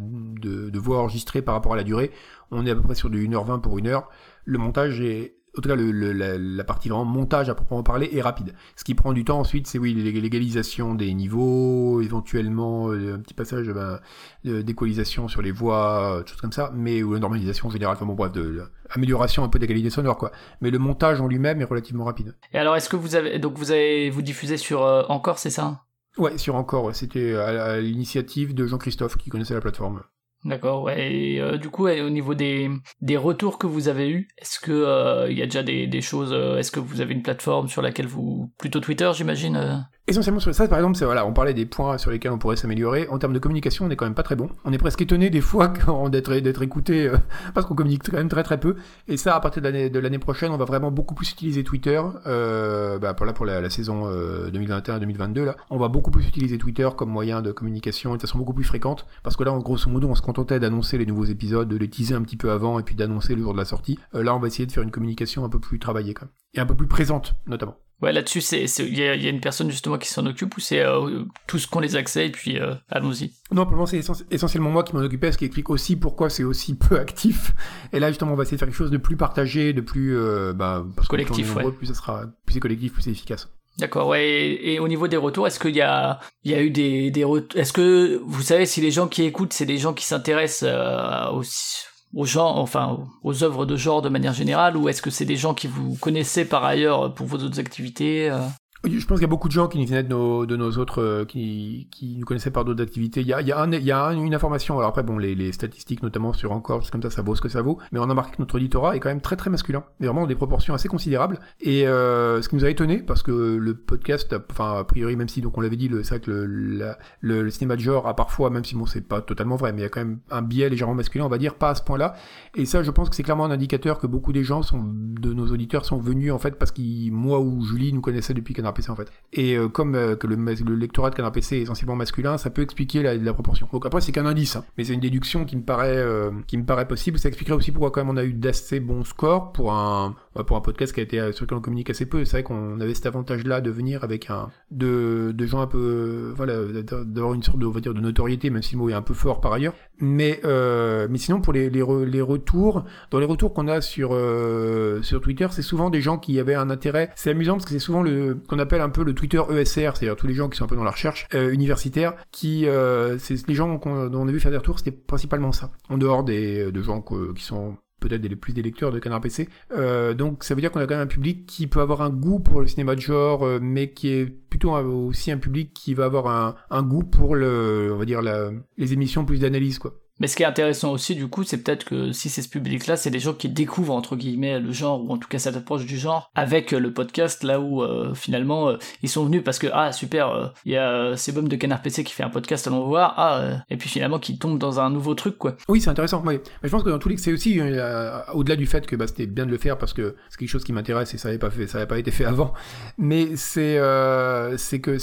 de, voix enregistrées par rapport à la durée, on est à peu près sur du 1h20 pour 1 heure. Le montage est, en tout cas, le, le- la, la partie vraiment montage à proprement parler est rapide. Ce qui prend du temps ensuite, c'est oui, l'ég- l'égalisation des niveaux, éventuellement euh, un petit passage ben, de- d'équalisation sur les voix, euh, choses comme ça, mais ou la normalisation en général, enfin bon bref, de, de- amélioration un peu des qualités sonores quoi. Mais le montage en lui-même est relativement rapide. Et alors, est-ce que vous avez, donc vous avez, vous diffusez sur euh, Encore, c'est ça? Ouais, sur encore, c'était à, à l'initiative de Jean-Christophe qui connaissait la plateforme. D'accord, ouais. Et euh, du coup, au niveau des, retours que vous avez eus, est-ce que euh, il y a déjà des, des choses euh, Est-ce que vous avez une plateforme sur laquelle vous plutôt Twitter, j'imagine Essentiellement sur ça, par exemple, c'est voilà, on parlait des points sur lesquels on pourrait s'améliorer. En termes de communication, on est quand même pas très bon. On est presque étonné des fois d'être d'être écouté euh, parce qu'on communique quand même très très peu. Et ça, à partir de l'année prochaine, on va vraiment beaucoup plus utiliser Twitter. Euh, bah, pour là pour la, saison euh, 2021-2022 là, on va beaucoup plus utiliser Twitter comme moyen de communication de façon beaucoup plus fréquente. Parce que là, en grosso modo, on se contentait d'annoncer les nouveaux épisodes, de les teaser un petit peu avant et puis d'annoncer le jour de la sortie. Euh, là, on va essayer de faire une communication un peu plus travaillée quand même et un peu plus présente notamment. Ouais, là-dessus, c'est, il y, a, il y a une personne justement qui s'en occupe ou c'est euh, tous qu'on les accès et puis euh, allons-y. Non, pour le moment, c'est essen- essentiellement moi qui m'en occupais, ce qui explique aussi pourquoi c'est aussi peu actif. Et là, justement, on va essayer de faire quelque chose de plus partagé, de plus... Euh, bah, parce Collectif, nombreux, ouais. plus ça sera... Plus c'est collectif, plus c'est efficace. D'accord, ouais. Et, et au niveau des retours, est-ce qu'il y a, il y a eu des, des retours Est-ce que vous savez si les gens qui écoutent, c'est des gens qui s'intéressent euh, aux, gens, enfin aux œuvres de genre de manière générale, ou est-ce que c'est des gens qui vous connaissez par ailleurs pour vos autres activités euh? Je pense qu'il y a beaucoup de gens qui nous venaient de nos, autres, euh, qui, nous connaissaient par d'autres activités. Il y a, une information, alors après, bon, les, statistiques, notamment sur encore, comme ça, ça vaut ce que ça vaut, mais on a remarqué que notre auditorat est quand même très très masculin, mais vraiment des proportions assez considérables, et euh, ce qui nous a étonné, parce que le podcast, enfin, a priori, même si, donc on l'avait dit, le- c'est que le cinéma de genre a parfois, même si bon, c'est pas totalement vrai, mais il y a quand même un biais légèrement masculin, on va dire, pas à ce point-là, et ça, je pense que c'est clairement un indicateur que beaucoup des gens sont, de nos auditeurs sont venus, en fait, parce qu'ils, moi ou Julie, nous connaissaient depuis Canard En fait. Et euh, comme euh, que le, le lectorat de Canard PC est essentiellement masculin, ça peut expliquer la, proportion. Donc après, c'est qu'un indice, hein. mais c'est une déduction qui me paraît, euh, qui me paraît possible. Ça expliquerait aussi pourquoi quand même on a eu d'assez bons scores pour un, ouais, pour un podcast qui a été sur lequel on communique assez peu. C'est vrai qu'on avait cet avantage-là de venir avec un, de, de gens un peu, voilà, d'avoir une sorte de, on va dire, de notoriété, même si le mot est un peu fort par ailleurs. Mais, mais sinon, pour les, les, les retours, dans les retours qu'on a sur, sur Twitter, c'est souvent des gens qui avaient un intérêt. C'est amusant parce que c'est souvent le qu'on appelle un peu le Twitter ESR, c'est-à-dire tous les gens qui sont un peu dans la recherche euh, universitaire, qui euh, c'est les gens dont on a vu faire des retours, c'était principalement ça. En dehors des de gens qui sont peut-être des plus des lecteurs de Canard PC. Euh, donc ça veut dire qu'on a quand même un public qui peut avoir un goût pour le cinéma de genre, mais qui est plutôt un- aussi un public qui va avoir un, goût pour le, on va dire les émissions plus d'analyse quoi. Mais ce qui est intéressant aussi, du coup, c'est peut-être que si c'est ce public-là, c'est des gens qui découvrent, entre guillemets, le genre, ou en tout cas cette approche du genre, avec euh, le podcast, là où euh, finalement, euh, ils sont venus parce que, ah, super, il y a bombes de Canard PC qui fait un podcast, allons voir, ah, et puis finalement, qui tombent dans un nouveau truc, quoi. Oui, c'est intéressant, oui. Mais je pense que dans tous les cas, c'est aussi, au-delà du fait que bah, c'était bien de le faire parce que c'est quelque chose qui m'intéresse et ça n'avait pas, fait, pas été fait avant, mais c'est que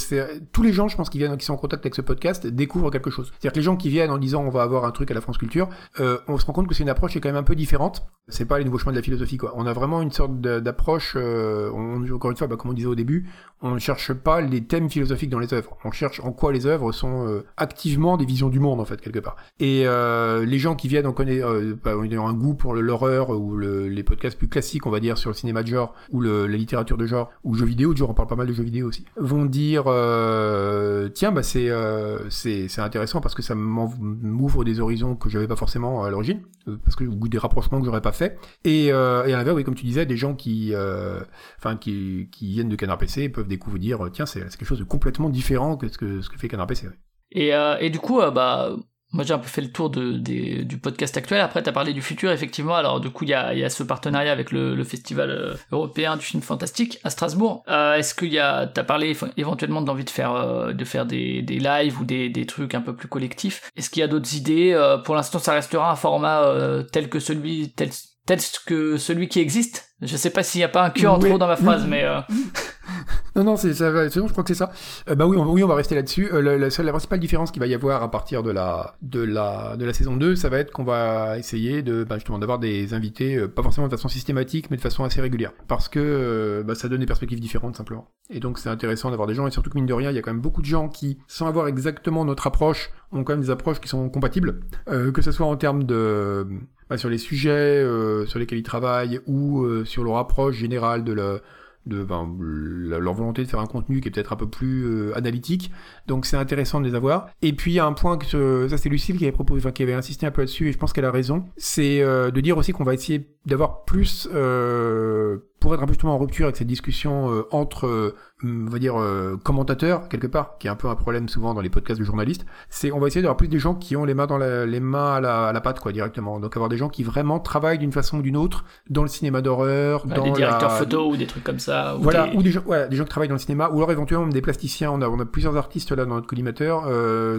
tous les gens, je pense, qui viennent, qui sont en contact avec ce podcast, découvrent quelque chose. C'est-à-dire que les gens qui viennent en disant on va avoir un truc à la France Culture, euh, on se rend compte que c'est une approche qui est quand même un peu différente. C'est pas les nouveaux chemins de la philosophie, quoi. On a vraiment une sorte d'approche, euh, encore une fois, bah, comme on disait au début, on ne cherche pas les thèmes philosophiques dans les œuvres. On cherche en quoi les œuvres sont euh, activement des visions du monde, en fait, quelque part. Et les gens qui viennent, on connaît, bah, on a un goût pour l'horreur ou les podcasts plus classiques, on va dire, sur le cinéma de genre ou la littérature de genre ou jeux vidéo, de genre on parle pas mal de jeux vidéo aussi, vont dire tiens, bah c'est c'est intéressant parce que ça m'ouvre des horizons que j'avais pas forcément à l'origine, euh, parce que des rapprochements que j'aurais pas fait. Et, euh, et à l'inverse, oui, comme tu disais, des gens qui, euh, enfin, qui, qui viennent de Canard PC peuvent découvrir, tiens, c'est quelque chose de complètement différent que ce que, que fait Canard PC. Et, et du coup, bah, moi, j'ai un peu fait le tour du podcast actuel. Après, tu as parlé du futur, effectivement. Alors, du coup, il y a, ce partenariat avec le, Festival euh, européen du film fantastique à Strasbourg. Euh, Est-ce qu'il y a, t'as parlé éventuellement de l'envie de faire, euh, de faire des, lives ou des, des trucs un peu plus collectifs. Est-ce qu'il y a d'autres idées euh, Pour l'instant, ça restera un format tel que celui, tel, tel que celui qui existe. Je sais pas s'il n'y a pas un cœur trop dans ma phrase, mais. Non, non, c'est ça. je crois que c'est ça. Euh, bah oui, on, oui, on va rester là-dessus. Euh, la, la, principale différence qu'il va y avoir à partir de la de la de la saison 2, ça va être qu'on va essayer de bah, justement d'avoir des invités, euh, pas forcément de façon systématique, mais de façon assez régulière, parce que bah, ça donne des perspectives différentes simplement. Et donc c'est intéressant d'avoir des gens, et surtout que mine de rien, il y a quand même beaucoup de gens qui, sans avoir exactement notre approche, ont quand même des approches qui sont compatibles, que ce soit en termes de sur les sujets sur lesquels ils travaillent ou sur leur approche générale de la de leur volonté de faire un contenu qui est peut-être un peu plus euh, analytique. Donc c'est intéressant de les avoir. Et puis il y a un point que ça c'est Lucille qui avait proposé, qui avait insisté un peu là-dessus et je pense qu'elle a raison, c'est euh, de dire aussi qu'on va essayer d'avoir plus euh, pour être un peu justement en rupture avec cette discussion euh, entre, euh, on va dire, euh, commentateurs, quelque part, qui est un peu un problème souvent dans les podcasts de journalistes, c'est on va essayer d'avoir plus des gens qui ont les mains dans la, les mains à la, à la patte, quoi, directement. Donc avoir des gens qui vraiment travaillent d'une façon ou d'une autre dans le cinéma d'horreur, dans des directeurs photo ou des trucs comme ça. Ou voilà, ou des gens, ouais, des gens qui travaillent dans le cinéma, ou alors éventuellement des plasticiens. On a, on a plusieurs artistes là dans notre collimateur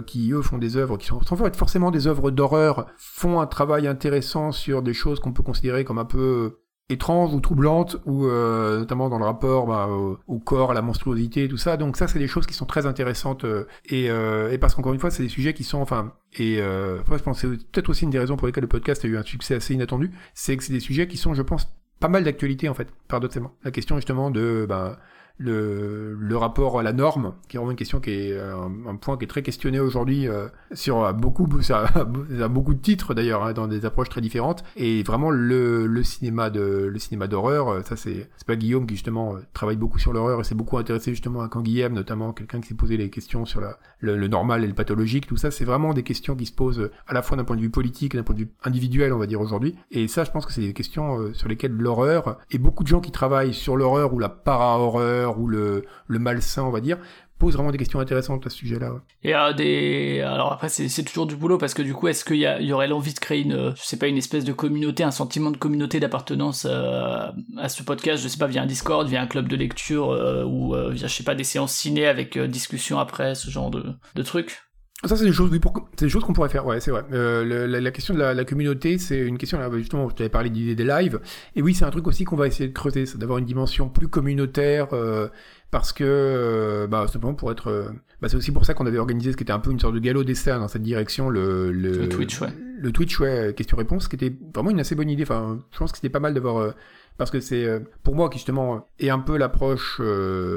qui eux font des œuvres qui sont sans être forcément des œuvres d'horreur, font un travail intéressant sur des choses qu'on peut considérer comme un peu étrange ou troublante ou euh, notamment dans le rapport bah, au, corps, à la monstruosité, tout ça. Donc ça, c'est des choses qui sont très intéressantes euh, et, euh, et, parce qu'encore une fois, c'est des sujets qui sont, enfin, et euh, je pense c'est peut-être aussi une des raisons pour lesquelles le podcast a eu un succès assez inattendu, c'est que c'est des sujets qui sont, je pense, pas mal d'actualité en fait, paradoxalement. La question justement de bah, le, le, rapport à la norme, qui est vraiment une question qui est euh, un, point qui est très questionné aujourd'hui euh, sur euh, beaucoup, ça, a beaucoup de titres d'ailleurs hein, dans des approches très différentes. Et vraiment le, le cinéma de le cinéma d'horreur, ça c'est c'est pas Guillaume qui justement travaille beaucoup sur l'horreur et s'est beaucoup intéressé justement à Canguilhem, notamment quelqu'un qui s'est posé les questions sur la, le, normal et le pathologique. Tout ça, c'est vraiment des questions qui se posent à la fois d'un point de vue politique, d'un point de vue individuel, on va dire aujourd'hui. Et ça, je pense que c'est des questions sur lesquelles l'horreur et beaucoup de gens qui travaillent sur l'horreur ou la para-horreur ou le, malsain, on va dire, pose vraiment des questions intéressantes à ce sujet-là. Et euh, des... alors après c'est toujours du boulot parce que du coup est-ce qu'il y, aurait l'envie de créer une, sais pas, une espèce de communauté, un sentiment de communauté d'appartenance euh, à ce podcast, je sais pas, via un Discord, via un club de lecture euh, ou via je sais pas des séances ciné avec discussion après, ce genre de, de trucs? Ça, c'est des choses, oui, pour... c'est des choses qu'on pourrait faire, ouais, c'est vrai. Euh, la, question de la, la communauté, c'est une question, là, justement, je t'avais parlé d'idée des lives, et oui, c'est un truc aussi qu'on va essayer de creuser, c'est d'avoir une dimension plus communautaire, euh, parce que, euh, bah, simplement pour être, euh, bah, c'est aussi pour ça qu'on avait organisé ce qui était un peu une sorte de galop d'essai dans cette direction, le, le, le Twitch, ouais. Le Twitch, ouais, question-réponse, qui était vraiment une assez bonne idée, enfin, je pense que c'était pas mal d'avoir, euh, parce que c'est, pour moi, qui justement, est un peu l'approche,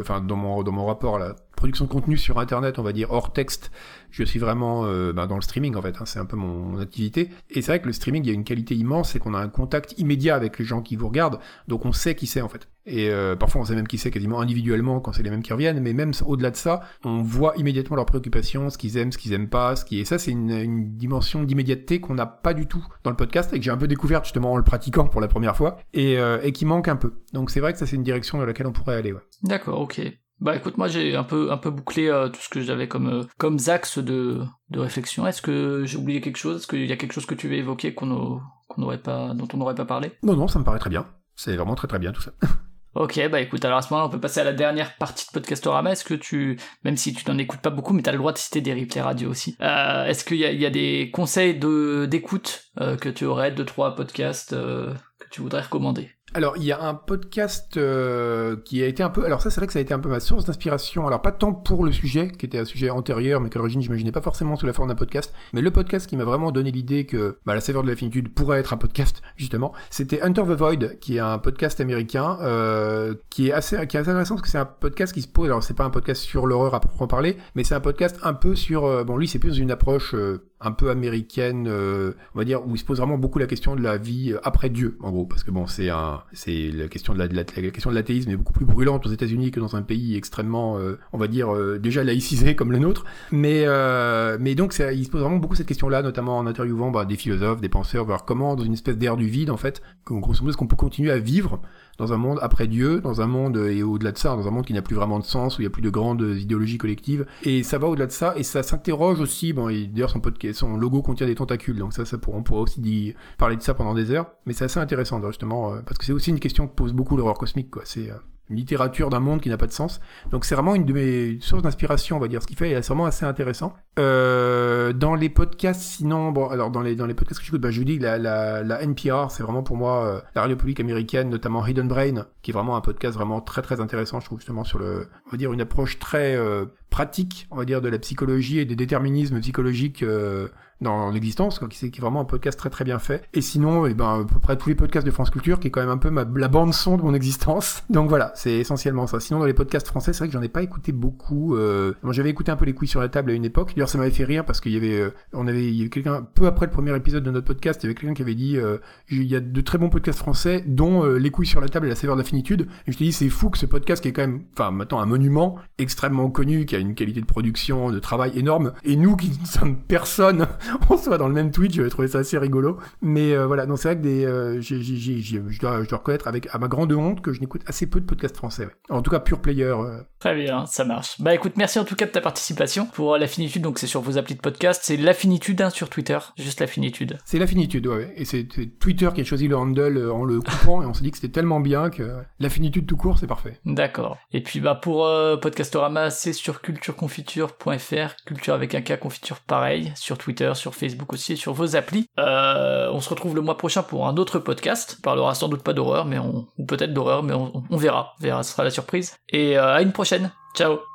enfin, dans mon, dans mon rapport à la production de contenu sur Internet, on va dire hors texte, je suis vraiment euh, bah, dans le streaming en fait, hein, c'est un peu mon, activité. Et c'est vrai que le streaming, il y a une qualité immense, c'est qu'on a un contact immédiat avec les gens qui vous regardent, donc on sait qui c'est en fait. Et euh, parfois on sait même qui c'est quasiment individuellement quand c'est les mêmes qui reviennent, mais même au-delà de ça, on voit immédiatement leurs préoccupations, ce qu'ils aiment, ce qu'ils aiment pas, est ça, c'est une, dimension d'immédiateté qu'on n'a pas du tout dans le podcast et que j'ai un peu découvert justement en le pratiquant pour la première fois et, euh, et qui manque un peu. Donc c'est vrai que ça c'est une direction dans laquelle on pourrait aller. D'accord, ok. Bah écoute, moi j'ai un peu un peu bouclé euh, tout ce que j'avais comme euh, comme axes de de réflexion. Est-ce que j'ai oublié quelque chose? Est-ce qu'il y a quelque chose que tu veux évoquer qu'on qu'on n'aurait pas dont on n'aurait pas parlé? Non, non, ça me paraît très bien. C'est vraiment très très bien tout ça. Ok, bah écoute, alors à ce moment-là, on peut passer à la dernière partie de Podcastorama. Est-ce que tu, même si tu n'en écoutes pas beaucoup, mais tu as le droit de citer des replays radio aussi, euh, est-ce qu'il y a, il y a des conseils de, d'écoute euh, que tu aurais, deux, trois podcasts euh, que tu voudrais recommander? Alors, il y a un podcast euh, qui a été un peu. Alors, ça, c'est vrai que ça a été un peu ma source d'inspiration. Alors, pas tant pour le sujet, qui était un sujet antérieur, mais qu'à l'origine, j'imaginais pas forcément sous la forme d'un podcast. Mais le podcast qui m'a vraiment donné l'idée que bah, La saveur de la finitude pourrait être un podcast, justement, c'était Hunter the Void, qui est un podcast américain, euh, qui, est assez, qui est assez intéressant parce que c'est un podcast qui se pose. Alors, c'est pas un podcast sur l'horreur à proprement parler, mais c'est un podcast un peu sur. euh, bon, lui, c'est plus une approche. Un peu américaine, euh, on va dire, où il se pose vraiment beaucoup la question de la vie euh, après Dieu, en gros, parce que bon, c'est un, c'est la question de la, la, question de l'athéisme est beaucoup plus brûlante aux États-Unis que dans un pays extrêmement, euh, on va dire, euh, déjà laïcisé comme le nôtre. Mais, euh, mais donc, c'est- il se pose vraiment beaucoup cette question-là, notamment en interviewant bah, des philosophes, des penseurs, voir comment, dans une espèce d'air du vide, en fait, grosso modo, qu'on peut continuer à vivre dans un monde après Dieu, dans un monde, euh, et au-delà de ça, dans un monde qui n'a plus vraiment de sens, où il n'y a plus de grandes idéologies collectives. Et ça va au-delà de ça, et ça s'interroge aussi, bon, et d'ailleurs son, son logo contient des tentacules, donc ça, ça pour- on pourra aussi parler de ça pendant des heures, mais c'est assez intéressant, justement, euh, parce que c'est aussi une question que pose beaucoup l'horreur cosmique, quoi. C'est euh, littérature d'un monde qui n'a pas de sens. Donc c'est vraiment une de mes sources d'inspiration, on va dire, ce qu'il fait, et c'est vraiment assez intéressant. Euh, dans les podcasts, sinon, bon, alors dans les, dans les podcasts que j'écoute, bah, je vous dis la, la, la NPR, c'est vraiment pour moi euh, la radio publique américaine, notamment Hidden Brain, qui est vraiment un podcast vraiment très très intéressant, je trouve justement sur le, on va dire une approche très euh, pratique, on va dire, de la psychologie et des déterminismes psychologiques euh, dans l'existence, qui, qui est vraiment un podcast très très bien fait. Et sinon, eh ben, à peu près tous les podcasts de France Culture, qui est quand même un peu ma, la bande son de mon existence. Donc voilà, c'est essentiellement ça. Sinon, dans les podcasts français, c'est vrai que j'en ai pas écouté beaucoup. Euh... Moi, j'avais écouté un peu les couilles sur la table à une époque. D'ailleurs, ça m'avait fait rire parce qu'il y avait, euh, on avait, il y avait quelqu'un peu après le premier épisode de notre podcast, il y avait quelqu'un qui avait dit, euh, il y a de très bons podcasts français, dont euh, les couilles sur la table et la saveur de la finitude. Et je te dis, c'est fou que ce podcast qui est quand même, enfin, maintenant un monument extrêmement connu, qui a une qualité de production, de travail énorme, et nous qui ne sommes personne, on soit dans le même Twitch, j'avais trouvé ça assez rigolo. Mais euh, voilà, c'est vrai que des, euh, je, dois, je dois reconnaître avec à ma grande honte que je n'écoute assez peu de podcasts français. ouais. En tout cas, pure player. euh. Très bien, ça marche. Bah écoute, merci en tout cas de ta participation. Pour la finitude, donc c'est sur vos applis de podcast, c'est la finitude hein, sur Twitter, juste la finitude. C'est la finitude, ouais, ouais. Et c'est Twitter qui a choisi le handle en le coupant, et on s'est dit que c'était tellement bien que la finitude tout court, c'est parfait. D'accord. Et puis bah pour Podcastorama, c'est sur cultureconfiture.fr, culture avec un K, confiture pareil, sur Twitter, sur Facebook aussi, sur vos applis. Euh, on se retrouve le mois prochain pour un autre podcast. On parlera sans doute pas d'horreur, mais on, ou peut-être d'horreur, mais on, on verra. On verra, ce sera la surprise. Et euh, à une prochaine. Ciao